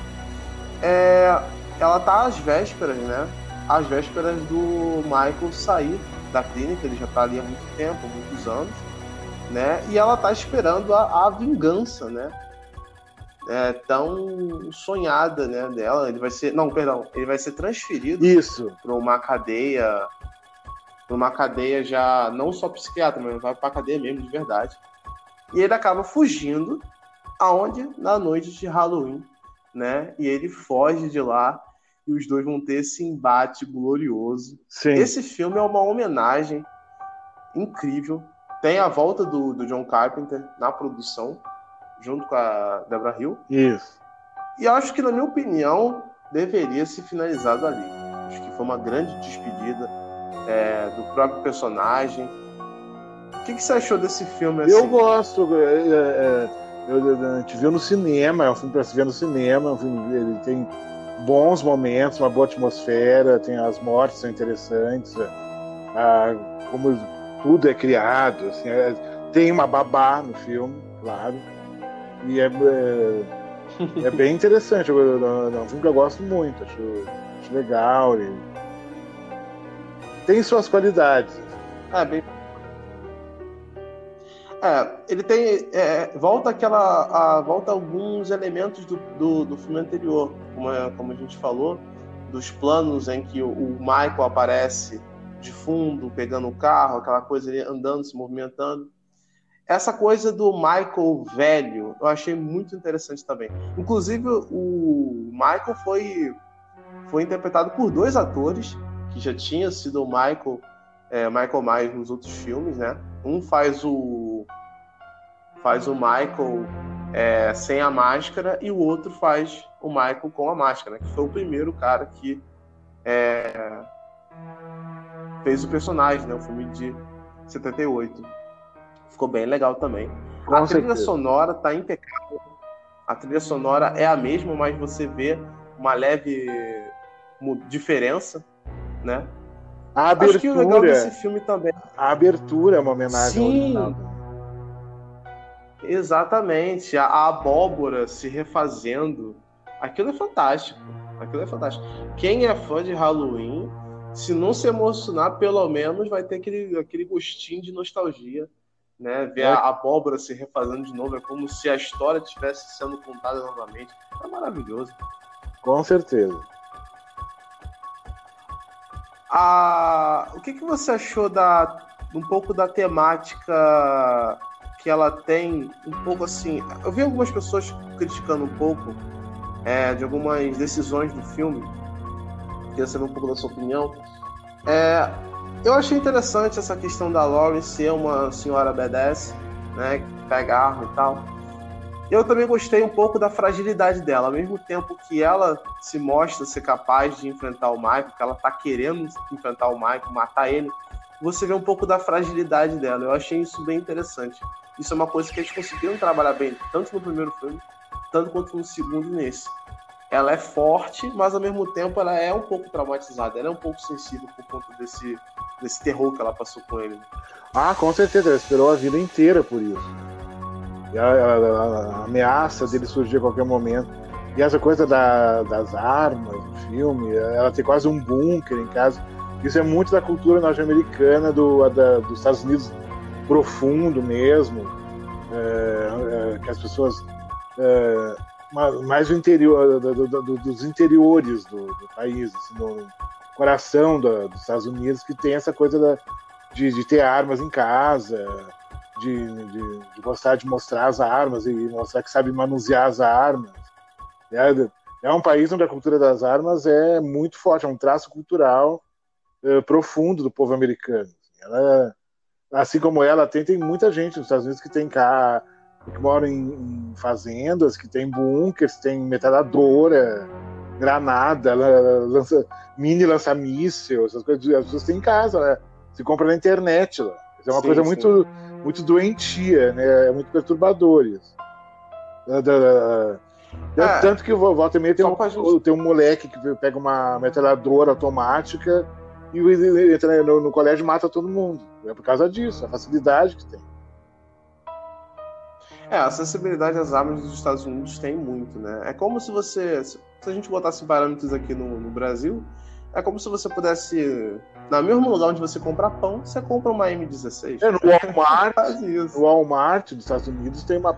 É, ela tá às vésperas, né, às vésperas do Michael sair da clínica, ele já está ali há muito tempo, há muitos anos, né, e ela tá esperando a, a vingança, né, é, tão sonhada, né, dela. Ele vai ser, não, perdão, ele vai ser transferido isso para uma cadeia numa cadeia já, não só psiquiatra, mas vai pra cadeia mesmo, de verdade. E ele acaba fugindo, aonde? Na noite de Halloween, né? E ele foge de lá e os dois vão ter esse embate glorioso. Sim. Esse filme é uma homenagem incrível tem a volta do, do John Carpenter na produção, junto com a Deborah Hill. Isso. E acho que, na minha opinião, deveria ser finalizado ali. Acho que foi uma grande despedida é, do próprio personagem. O que, que, você achou desse filme? Assim? Eu gosto. É, é, é eu, a gente viu no cinema, é um filme para se ver no cinema. É filme, ele tem bons momentos, uma boa atmosfera, tem as mortes são interessantes, a, como tudo é criado, assim, é, tem uma babá no filme, claro, e é, é, é bem interessante. É um filme que eu gosto muito, acho, acho legal. E tem suas qualidades. É, bem é, ele tem. É, volta aquela. A, volta alguns elementos do, do, do filme anterior, como, é, como a gente falou, dos planos em que o, o, Michael aparece de fundo, pegando o carro, aquela coisa ali andando, se movimentando. Essa coisa do Michael velho, eu achei muito interessante também. Inclusive, o Michael foi, foi interpretado por dois atores, que já tinha sido o Michael, é, Michael Myers nos outros filmes, né? Um faz o faz o Michael é, sem a máscara e o outro faz o Michael com a máscara, que foi o primeiro cara que é, fez o personagem, né? O filme de 78. Ficou bem legal também. Com a certeza. trilha sonora tá impecável. A trilha sonora é a mesma, mas você vê uma leve diferença, né? A abertura, Acho que o legal desse filme também. A abertura é uma homenagem Sim. ao. Exatamente, a, a abóbora se refazendo. Aquilo é fantástico. Aquilo é fantástico. Quem é fã de Halloween, se não se emocionar, pelo menos vai ter aquele, aquele gostinho de nostalgia. Né? Ver é. a abóbora se refazendo de novo. É como se a história estivesse sendo contada novamente. É maravilhoso. Com certeza. A... O que, que você achou da um pouco da temática que ela tem um pouco assim. Eu vi algumas pessoas criticando um pouco é, de algumas decisões do filme. Queria saber um pouco da sua opinião. É, eu achei interessante essa questão da Lauren ser uma senhora BDS, né, pega arma e tal. Eu também gostei um pouco da fragilidade dela, ao mesmo tempo que ela se mostra ser capaz de enfrentar o Michael, que ela tá querendo enfrentar o Michael, matar ele, você vê um pouco da fragilidade dela. Eu achei isso bem interessante. Isso é uma coisa que eles conseguiram trabalhar bem, tanto no primeiro filme, tanto quanto no segundo nesse. Ela é forte, mas ao mesmo tempo ela é um pouco traumatizada, ela é um pouco sensível por conta desse, desse terror que ela passou com ele. Ah, com certeza, ela esperou a vida inteira por isso. E a, a, a ameaça dele surgir a qualquer momento. E essa coisa da, das armas no filme, ela tem quase um bunker em casa. Isso é muito da cultura norte-americana do, dos Estados Unidos profundo mesmo, é, é, que as pessoas é, mais o interior do, do, dos interiores do, do país, assim, no coração dos Estados Unidos, que tem essa coisa da, de, de, ter armas em casa, de, de, de, gostar de mostrar as armas e mostrar que sabe manusear as armas. É, é um país onde a cultura das armas é muito forte, é um traço cultural é, profundo do povo americano. Ela, assim como ela tem, tem muita gente nos Estados Unidos que tem cá, que mora em, em fazendas, que tem bunkers, tem metralhadora, granada, lança, mini lança-míssel, essas coisas, as pessoas têm em casa, né? Se compra na internet lá. É uma sim, coisa sim. muito, muito doentia, né? É muito perturbador isso. É, tanto que volta e meia tem um, tem um moleque que pega uma metralhadora automática e entra no, no colégio e mata todo mundo. É por causa disso, a facilidade que tem. É, a acessibilidade às armas dos Estados Unidos tem muito, né? É como se você. Se a gente botasse parâmetros aqui no, no Brasil, é como se você pudesse. No mesmo lugar onde você compra pão, você compra uma M16. É, no Walmart. no Walmart dos Estados Unidos tem uma.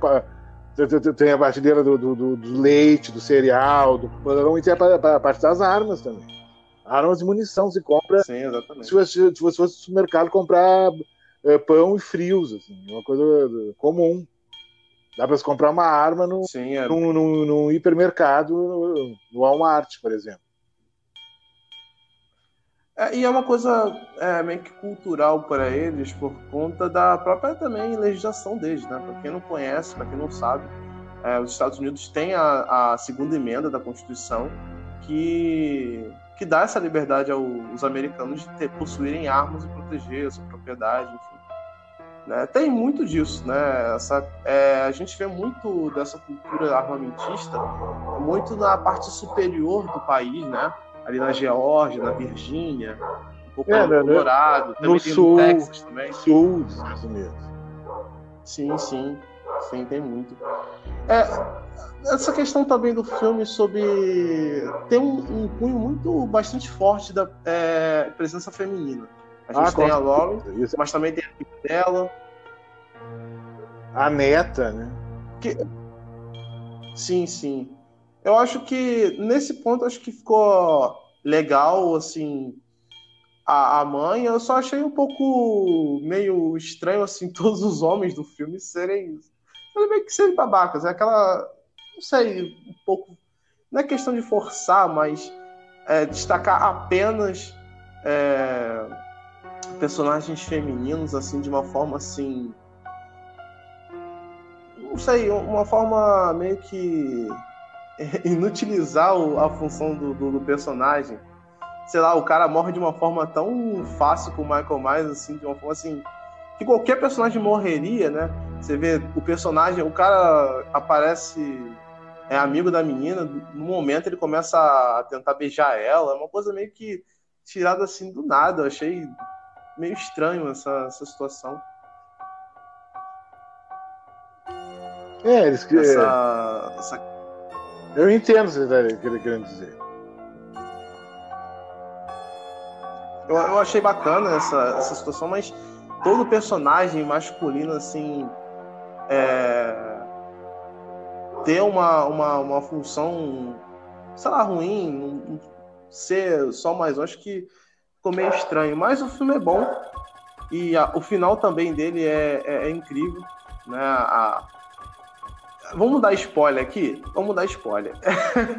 Tem a prateleira do, do, do, leite, do cereal, do pão, e tem a, a parte das armas também armas e munição se compra. Sim, exatamente. Se você, se você fosse no supermercado comprar é, pão e frios, assim, uma coisa comum. Dá para você comprar uma arma no, Sim, é. num, num, num, hipermercado no Walmart, por exemplo. É, e é uma coisa é, meio que cultural para eles por conta da própria também legislação deles, né? Para quem não conhece, para quem não sabe, é, os Estados Unidos têm a, a, segunda emenda da Constituição que, que dá essa liberdade aos americanos de ter, possuírem armas e proteger a sua propriedade, enfim. Né? Tem muito disso, né? Essa, é, a gente vê muito dessa cultura armamentista muito na parte superior do país, né? ali na Geórgia, na Virgínia, um pouco é, no né, né? Colorado, também no sul, no Texas também. Sul dos Estados Unidos. Sim, sim. Sim, tem muito. É, essa questão também do filme sobre. tem um, um cunho muito bastante forte da é, presença feminina. A gente ah, tem a Lauren, mas também tem a filha dela. A neta, né? Que... Sim, sim. Eu acho que nesse ponto acho que ficou legal, assim, a, a mãe. Eu só achei um pouco meio estranho, assim, todos os homens do filme serem, serem meio que serem babacas. É aquela, não sei, um pouco, não é questão de forçar, mas é, destacar apenas é, personagens femininos, assim, de uma forma, assim, não sei, uma forma meio que inutilizar a função do, do, do, personagem. Sei lá, o cara morre de uma forma tão fácil com o Michael Myers, assim, de uma forma assim. Que qualquer personagem morreria, né? Você vê o personagem, o cara aparece, é amigo da menina, no momento ele começa a tentar beijar ela, é uma coisa meio que tirada assim do nada. Eu achei meio estranho essa, essa situação. É, eles essa, essa eu entendo o que você está querendo dizer. Eu, eu achei bacana essa, essa situação, mas todo personagem masculino, assim, é, ter uma, uma, uma função, sei lá, ruim, ser só mais, eu acho que ficou meio estranho. Mas o filme é bom e a, o final também dele é, é, é incrível, né? A, Vamos dar spoiler aqui? Vamos dar spoiler.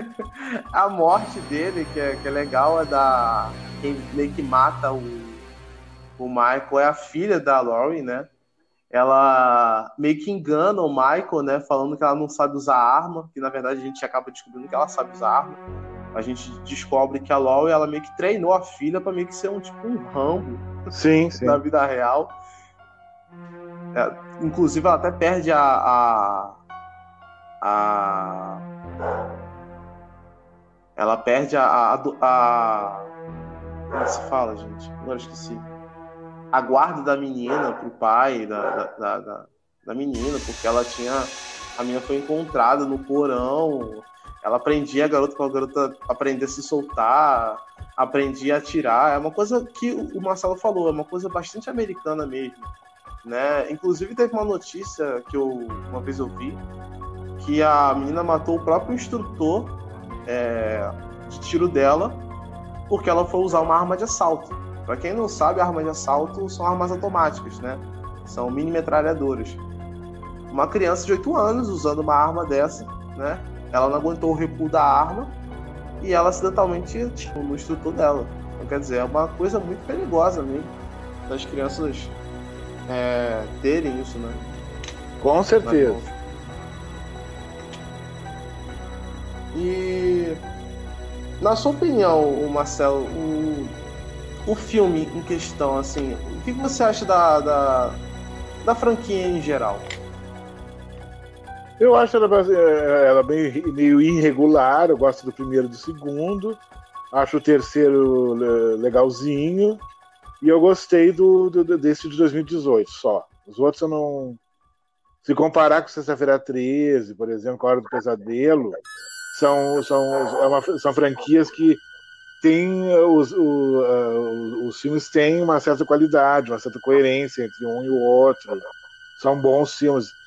a morte dele, que é, que é legal, é da. Quem meio que mata o, o Michael é a filha da Laurie, né? Ela meio que engana o Michael, né? Falando que ela não sabe usar arma, que na verdade a gente acaba descobrindo que ela sabe usar arma. A gente descobre que a Laurie, ela meio que treinou a filha para meio que ser um tipo um Rambo sim, sim. na vida real. É, inclusive, ela até perde a, a a ela perde a, a, a, como é se fala, gente? Agora esqueci. A guarda da menina pro pai da, da, da, da menina, porque ela tinha. A menina foi encontrada no porão. Ela aprendia a garota para a garota aprender a se soltar, aprendia a atirar. É uma coisa que o Marcelo falou, é uma coisa bastante americana mesmo. Né? Inclusive teve uma notícia que eu uma vez eu vi que a menina matou o próprio instrutor é, de tiro dela porque ela foi usar uma arma de assalto. Para quem não sabe, armas de assalto são armas automáticas, né? São mini metralhadoras. Uma criança de 8 anos usando uma arma dessa, né? Ela não aguentou o recuo da arma e ela acidentalmente tipo, no instrutor dela. Então, quer dizer, é uma coisa muito perigosa mesmo das crianças é, terem isso, né? Com certeza. E na sua opinião, Marcelo, o, o filme em questão, assim, o que você acha da, da, da franquia em geral? Eu acho ela, ela bem, meio irregular. Eu gosto do primeiro e do segundo. Acho o terceiro legalzinho. E eu gostei do, do, desse de 2018 só. Os outros eu não. Se comparar com Sexta-feira 13, por exemplo, Hora do Pesadelo, são, são, é uma, são franquias que têm os, o, uh, os filmes têm uma certa qualidade, uma certa coerência entre um e o outro. São bons filmes.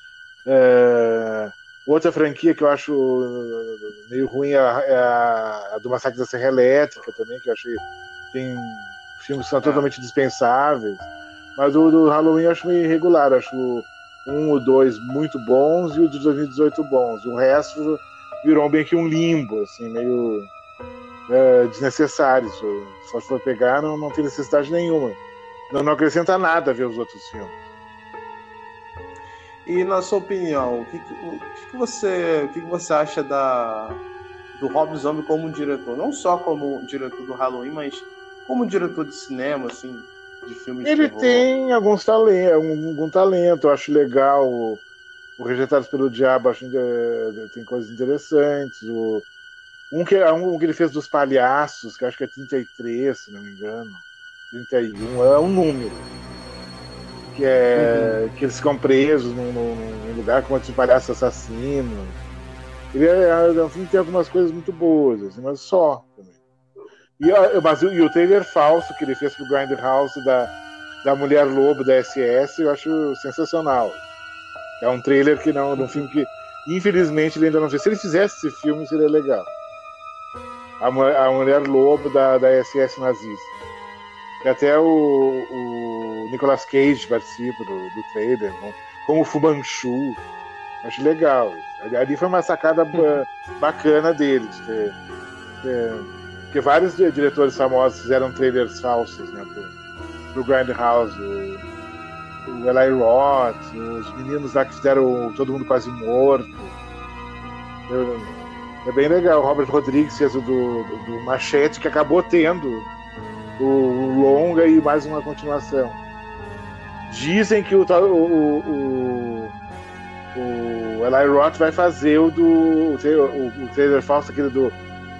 É, outra franquia que eu acho meio ruim é a, é a, do Massacre da Serra Elétrica também, que eu achei tem filmes que são totalmente dispensáveis. Mas o do Halloween eu acho meio irregular. Eu acho um ou dois muito bons e o de 2018 bons. O resto virou bem que um limbo, assim, meio. é, desnecessários. Se você for pegar, não, não tem necessidade nenhuma. Não, não acrescenta nada ver os outros filmes. E na sua opinião, o que, o que, você, o que, você acha da, do Rob Zombie como diretor? Não só como diretor do Halloween, mas como diretor de cinema, assim, de filmes Ele de tem alguns talentos, algum talento, eu acho legal. O, o Rejeitados pelo Diabo, acho que é, tem coisas interessantes. O, um, que, um que ele fez dos palhaços, que acho que é 33, se não me engano. 31, é um número que é uhum. que eles ficam presos num, num lugar com outros palhaços assassinos. Ele é, é um filme que tem algumas coisas muito boas, assim, mas só também. E, mas, e o trailer falso que ele fez pro Grindhouse da, da Mulher Lobo da SS eu acho sensacional. É um trailer que não, um filme que infelizmente ele ainda não fez. Se ele fizesse esse filme seria legal. A, a Mulher Lobo da, da SS nazista. E até o, o Nicolas Cage participa do, do trailer, como o Fumanchu. Acho legal. Ali foi uma sacada bacana deles. Ter, ter, porque vários diretores famosos fizeram trailers falsos né, pro, pro Grindhouse. O, o Eli Roth, os meninos lá que fizeram Todo Mundo Quase Morto. É bem legal. O Robert Rodrigues fez o do, do, do Machete, que acabou tendo o longa e mais uma continuação. Dizem que o, o, o, o Eli Roth vai fazer o do o, o trailer falso aquele do,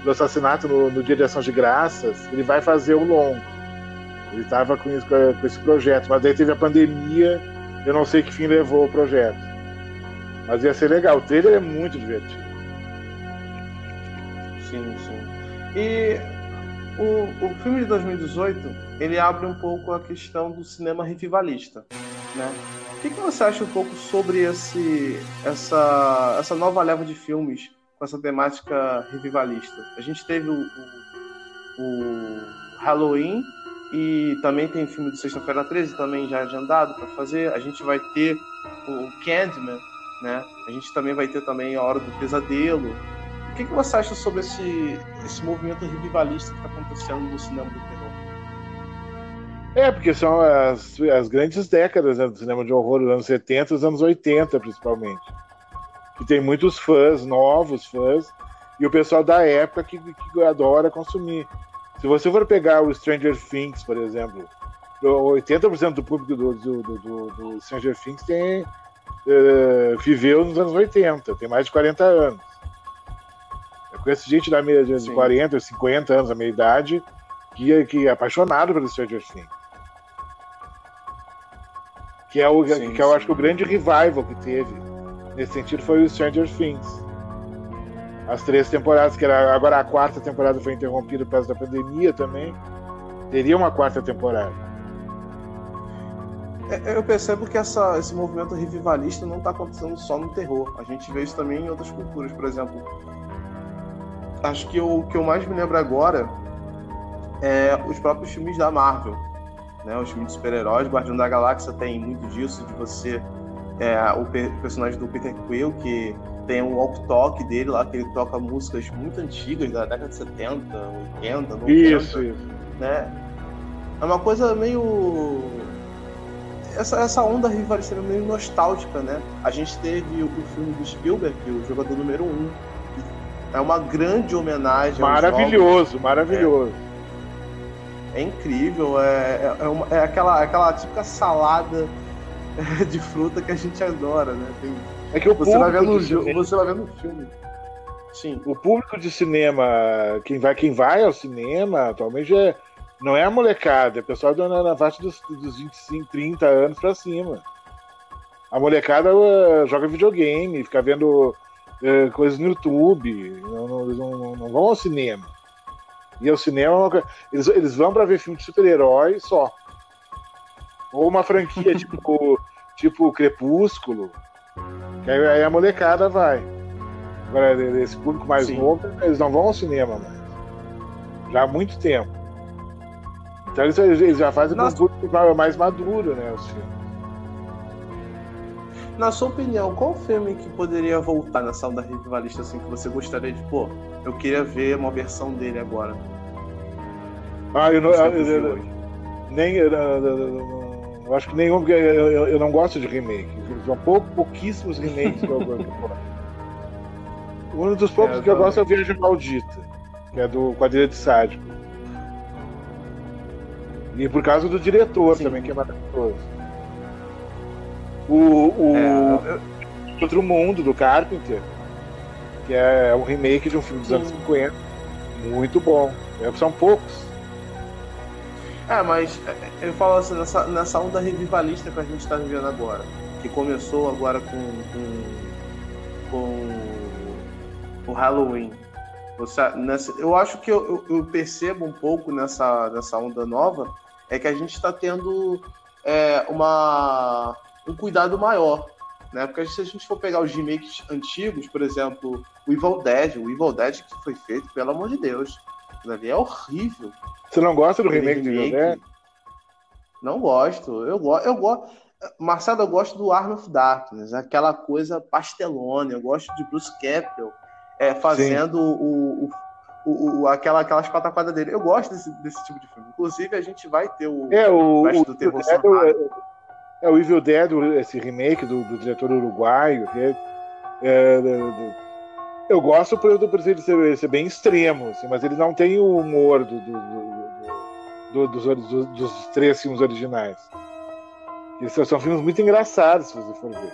do assassinato no, no Dia de Ação de Graças, ele vai fazer o longo. Ele estava com, com esse projeto, mas daí teve a pandemia, eu não sei que fim levou o projeto. Mas ia ser legal, o trailer é muito divertido. Sim, sim. E o, o filme de 2018 ele abre um pouco a questão do cinema revivalista, né? O que, que você acha um pouco sobre esse, essa, essa nova leva de filmes com essa temática revivalista? A gente teve o, o, o Halloween e também tem filme de Sexta-feira 13 também já agendado para fazer. A gente vai ter o Candyman, né? A gente também vai ter também a Hora do Pesadelo. O que, que você acha sobre esse, esse movimento revivalista que está acontecendo no cinema do terror? É, porque são as, as grandes décadas né, do cinema de horror, dos anos 70 e dos anos 80, principalmente. Que tem muitos fãs, novos fãs, e o pessoal da época que, que adora consumir. Se você for pegar o Stranger Things, por exemplo, 80% do público do, do, do, do Stranger Things tem, uh, viveu nos anos 80, tem mais de 40 anos. Conheço gente da meia de Sim. 40, 50 anos, a meia idade, que, que é apaixonado pelo Stranger Things. Que é o sim, que eu acho que o grande revival que teve nesse sentido foi o Stranger Things. As três temporadas, que era agora a quarta temporada foi interrompida por causa da pandemia também. Teria uma quarta temporada. É, eu percebo que essa, esse movimento revivalista não está acontecendo só no terror. A gente vê isso também em outras culturas. Por exemplo, acho que o que eu mais me lembro agora é os próprios filmes da Marvel. Né? Os filmes de super-heróis, Guardião da Galáxia tem muito disso, de você. É, o personagem do Peter Quill, que tem um walk-talk dele lá, que ele toca músicas muito antigas, da década de 70, 80, 90. Isso, isso. Né? É uma coisa meio. Essa, essa onda rivalista meio nostálgica, né? A gente teve o, o filme do Spielberg, o jogador número 1, um, é uma grande homenagem. Maravilhoso, maravilhoso. É, é incrível, é, é, uma, é, aquela, aquela típica salada de fruta que a gente adora, né? Tem, é que o você vai ver no jogo, você vai ver no filme. Sim. O público de cinema, quem vai, quem vai ao cinema atualmente é, não é a molecada, é o pessoal na, na faixa dos, dos 25, 30 anos pra cima. A molecada uh, joga videogame, fica vendo é, coisas no YouTube, não, não, não, não, vão ao cinema. E ao cinema, eles, eles vão para ver filme de super-herói só. Ou uma franquia tipo, tipo Crepúsculo, que aí, aí, a molecada vai. Agora, esse público mais Sim. novo, eles não vão ao cinema mais. Já há muito tempo. Então eles, eles já fazem com um público mais maduro, né? Os filmes. Na sua opinião, qual filme que poderia voltar nessa onda rivalista assim que você gostaria de, pô, eu queria ver uma versão dele agora? Ah, eu não. Eu, eu, eu, nem. Eu, acho que nenhum, porque eu, não gosto de remake. São pouco, pouquíssimos remakes que eu gosto. Um dos poucos é, que eu gosto é o Viagem Maldita, que é do Quadrilha de Sádico. E por causa do diretor Sim. também, que é maravilhoso. O, o é, Outro Mundo, do Carpenter, que é um remake de um filme dos Sim. anos 50. Muito bom. É, são poucos. É, mas eu falo assim, nessa, nessa onda revivalista que a gente está vivendo agora, que começou agora com, com, com o Halloween. Você, nessa, eu acho que eu, eu, percebo um pouco nessa, nessa onda nova é que a gente está tendo é, uma, um cuidado maior. Né? Porque se a gente for pegar os remakes antigos, por exemplo, o Evil Dead, o Evil Dead que foi feito, pelo amor de Deus, ali é horrível. Você não gosta do remake, remake de Evil Dead? Não gosto. Eu gosto. Eu gosto. Marcelo, eu gosto do Arm of Darkness, aquela coisa pastelona. Eu gosto de Bruce Campbell é, fazendo o, o, o, o, aquela, aquelas pataquadas dele. Eu gosto desse, desse tipo de filme. Inclusive, a gente vai ter o é, o, o do Terror é, é, o Evil Dead, esse remake do, do diretor uruguaio. Que é, é, eu gosto por, por ele ser, ser, bem extremo, assim, mas ele não tem o humor do, do, dos, dos, três filmes originais. Eles são, são filmes muito engraçados, se você for ver.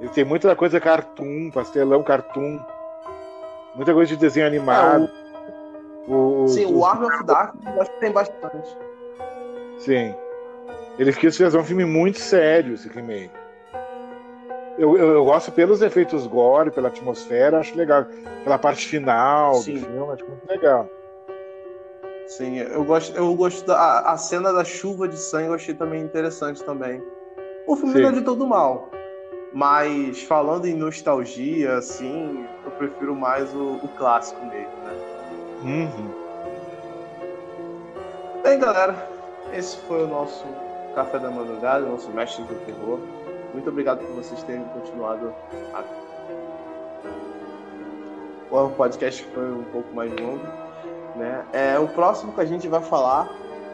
Ele tem muita coisa cartoon, pastelão cartoon. Muita coisa de desenho animado. É, o... O, Sim, o, o Arm of Darkness acho que tem bastante. Sim. Ele quis fazer um filme muito sério, esse remake. Eu, eu, eu, gosto pelos efeitos gore, pela atmosfera, acho legal. Pela parte final Sim. do filme, acho muito legal. Sim, eu gosto, eu gosto da a cena da chuva de sangue, eu achei também interessante também. O filme Sim. não é de todo mal. Mas falando em nostalgia, assim, eu prefiro mais o, o clássico mesmo, né? Uhum. Bem, galera, esse foi o nosso Café da Madrugada, nosso Mestre do Terror. Muito obrigado por vocês terem continuado a... O podcast foi um pouco mais longo. Né? É, o próximo que a gente vai falar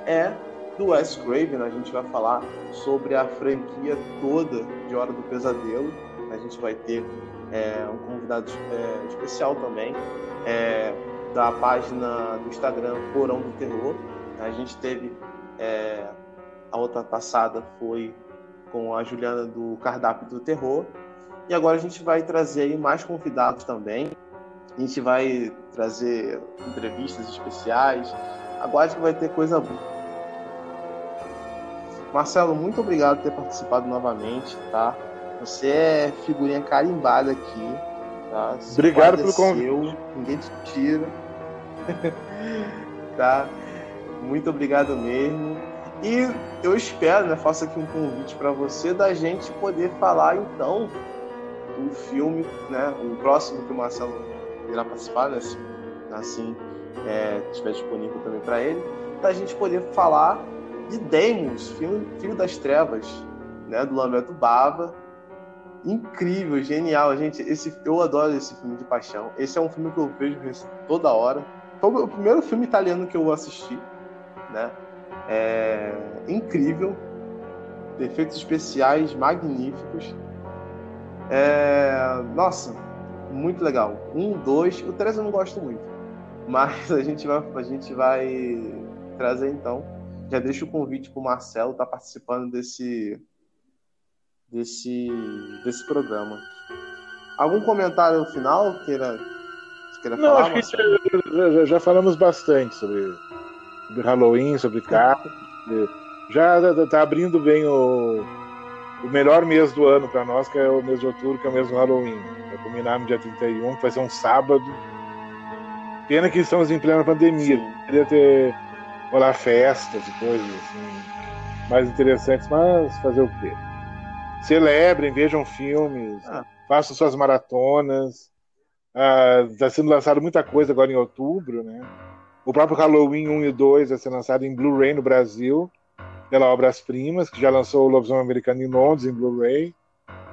é do Wes Craven, a gente vai falar sobre a franquia toda de Hora do Pesadelo. A gente vai ter é, um convidado é, especial também é, da página do Instagram Porão do Terror. A gente teve é, a outra passada foi com a Juliana do Cardápio do Terror. E agora a gente vai trazer aí mais convidados também. A gente vai trazer entrevistas especiais. Aguarde que vai ter coisa boa. Marcelo, muito obrigado por ter participado novamente, tá? Você é figurinha carimbada aqui, tá? Se obrigado pelo convite. Ninguém te tira. tá? Muito obrigado mesmo. E eu espero, né, faço aqui um convite para você da gente poder falar então do filme, né, o próximo que o Marcelo irá participar, né, se assim é, estiver disponível também para ele, da gente poder falar de Demons, filho, filho das Trevas, né, do Lamberto Bava. Incrível, genial, gente. Esse, eu adoro esse filme de paixão. Esse é um filme que eu vejo toda hora. Foi o primeiro filme italiano que eu assisti, né? É incrível, efeitos especiais magníficos. É... Nossa, muito legal. Um, dois, o três eu não gosto muito, mas a gente vai, a gente vai trazer então já deixo o convite para o Marcelo estar tá participando desse, desse, desse programa. Algum comentário final queira, queira Não, falar? acho que já, já, falamos bastante sobre, sobre Halloween, sobre carro. já está abrindo bem o, o melhor mês do ano para nós, que é o mês de outubro, que é o mês do Halloween. Vai culminar no dia 31, que vai ser um sábado. Pena que estamos em plena pandemia. Queria ter rolar festas e coisas assim, mais interessantes, mas fazer o quê? Celebrem, vejam filmes, ah. façam suas maratonas. Está ah, sendo lançado muita coisa agora em outubro, né? O próprio Halloween 1 e 2 vai ser lançado em Blu-ray no Brasil, pela Obras Primas, que já lançou o Lobisomem Americano em Londres em Blu-ray.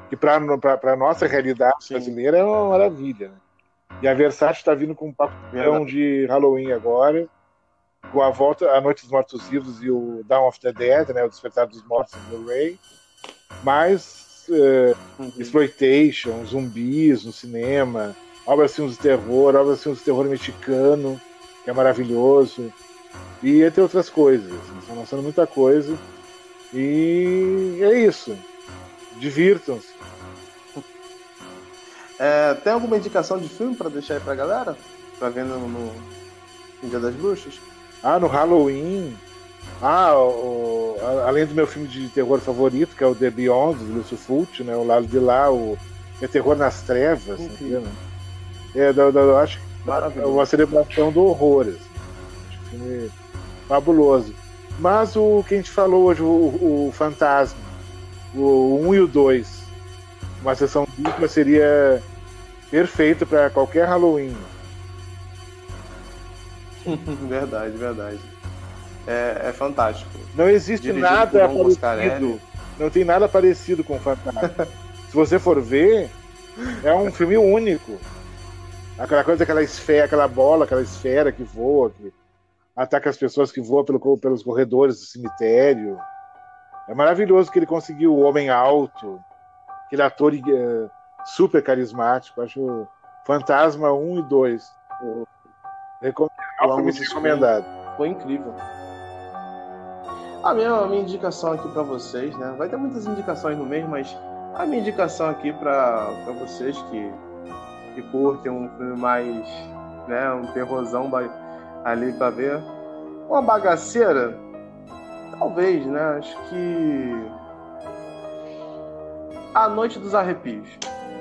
que para a nossa realidade Sim. brasileira é uma maravilha. Né? E a Versace está vindo com um papel de Halloween agora, com a volta A Noite dos Mortos Vivos e o Dawn of the Dead, né, o Despertar dos Mortos no Blu-ray, mais uh, uhum. exploitation, zumbis no cinema, obras filmes de terror, obras filmes de terror mexicano, que é maravilhoso, e entre outras coisas. Estão lançando muita coisa. E é isso. Divirtam-se. É, tem alguma indicação de filme para deixar aí pra galera? Pra ver no, no, no Dia das Bruxas? Ah, no Halloween. Ah, o, além do meu filme de terror favorito, que é o The Beyond, do Lúcio Fulci, né? O lado de lá, o é Terror nas Trevas, né? É, eu, eu acho que é uma celebração do horror. Assim. Acho um filme fabuloso. Mas o que a gente falou hoje, o, o Fantasma, o 1 e o 2, uma sessão dupla seria perfeito para qualquer Halloween. verdade, verdade. É, é, fantástico. Não existe Dirigido nada parecido. Não tem nada parecido com o Fantasma. Se você for ver, é um filme único. Aquela coisa, aquela esfera, aquela bola, aquela esfera que voa, que ataca as pessoas que voam pelo, pelos corredores do cemitério. É maravilhoso que ele conseguiu o Homem Alto, aquele ator uh, super carismático. Acho Fantasma 1 e 2. Recomendo, recomendado. Foi incrível. A minha, a minha indicação aqui para vocês, né? Vai ter muitas indicações no mês, mas a minha indicação aqui para vocês que, que curtem um filme mais, né, um terrorzão ali para ver. Uma bagaceira, talvez, né? Acho que A Noite dos Arrepios.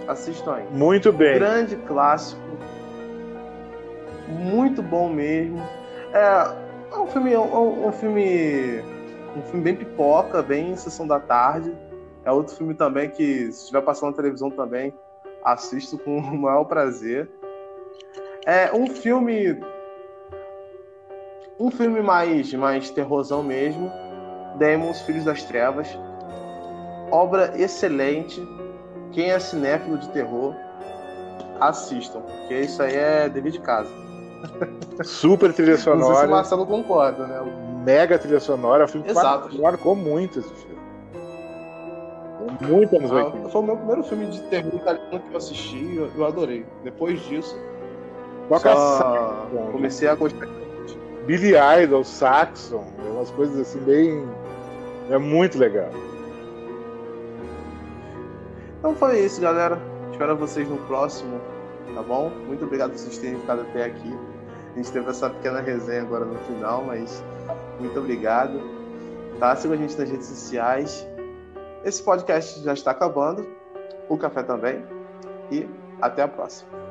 Assistam aí. Muito bem. Grande clássico. Muito bom mesmo. É, é um filme, um, um filme, um filme bem pipoca, bem sessão da tarde. É outro filme também que, se estiver passando na televisão também, assisto com o maior prazer. É um filme um filme mais, mais terrorzão mesmo, Demons, Filhos das Trevas. Obra excelente. Quem é cinéfilo de terror, assistam, porque isso aí é dever de casa. Super trilha sonora. Não sei se o Marcelo concorda, né? Mega trilha sonora. O filme Exato. marcou muito esse filme. Muito anos 80. Ah, foi o meu primeiro filme de terror italiano que eu assisti e eu, eu adorei. Depois disso, só comecei a gostar Billy Idol, Saxon, umas coisas assim bem. É muito legal. Então foi isso, galera. Espero vocês no próximo, tá bom? Muito obrigado por vocês terem ficado até aqui. A gente teve essa pequena resenha agora no final, mas muito obrigado. Tá? Siga a gente nas redes sociais. Esse podcast já está acabando. O café também. E até a próxima.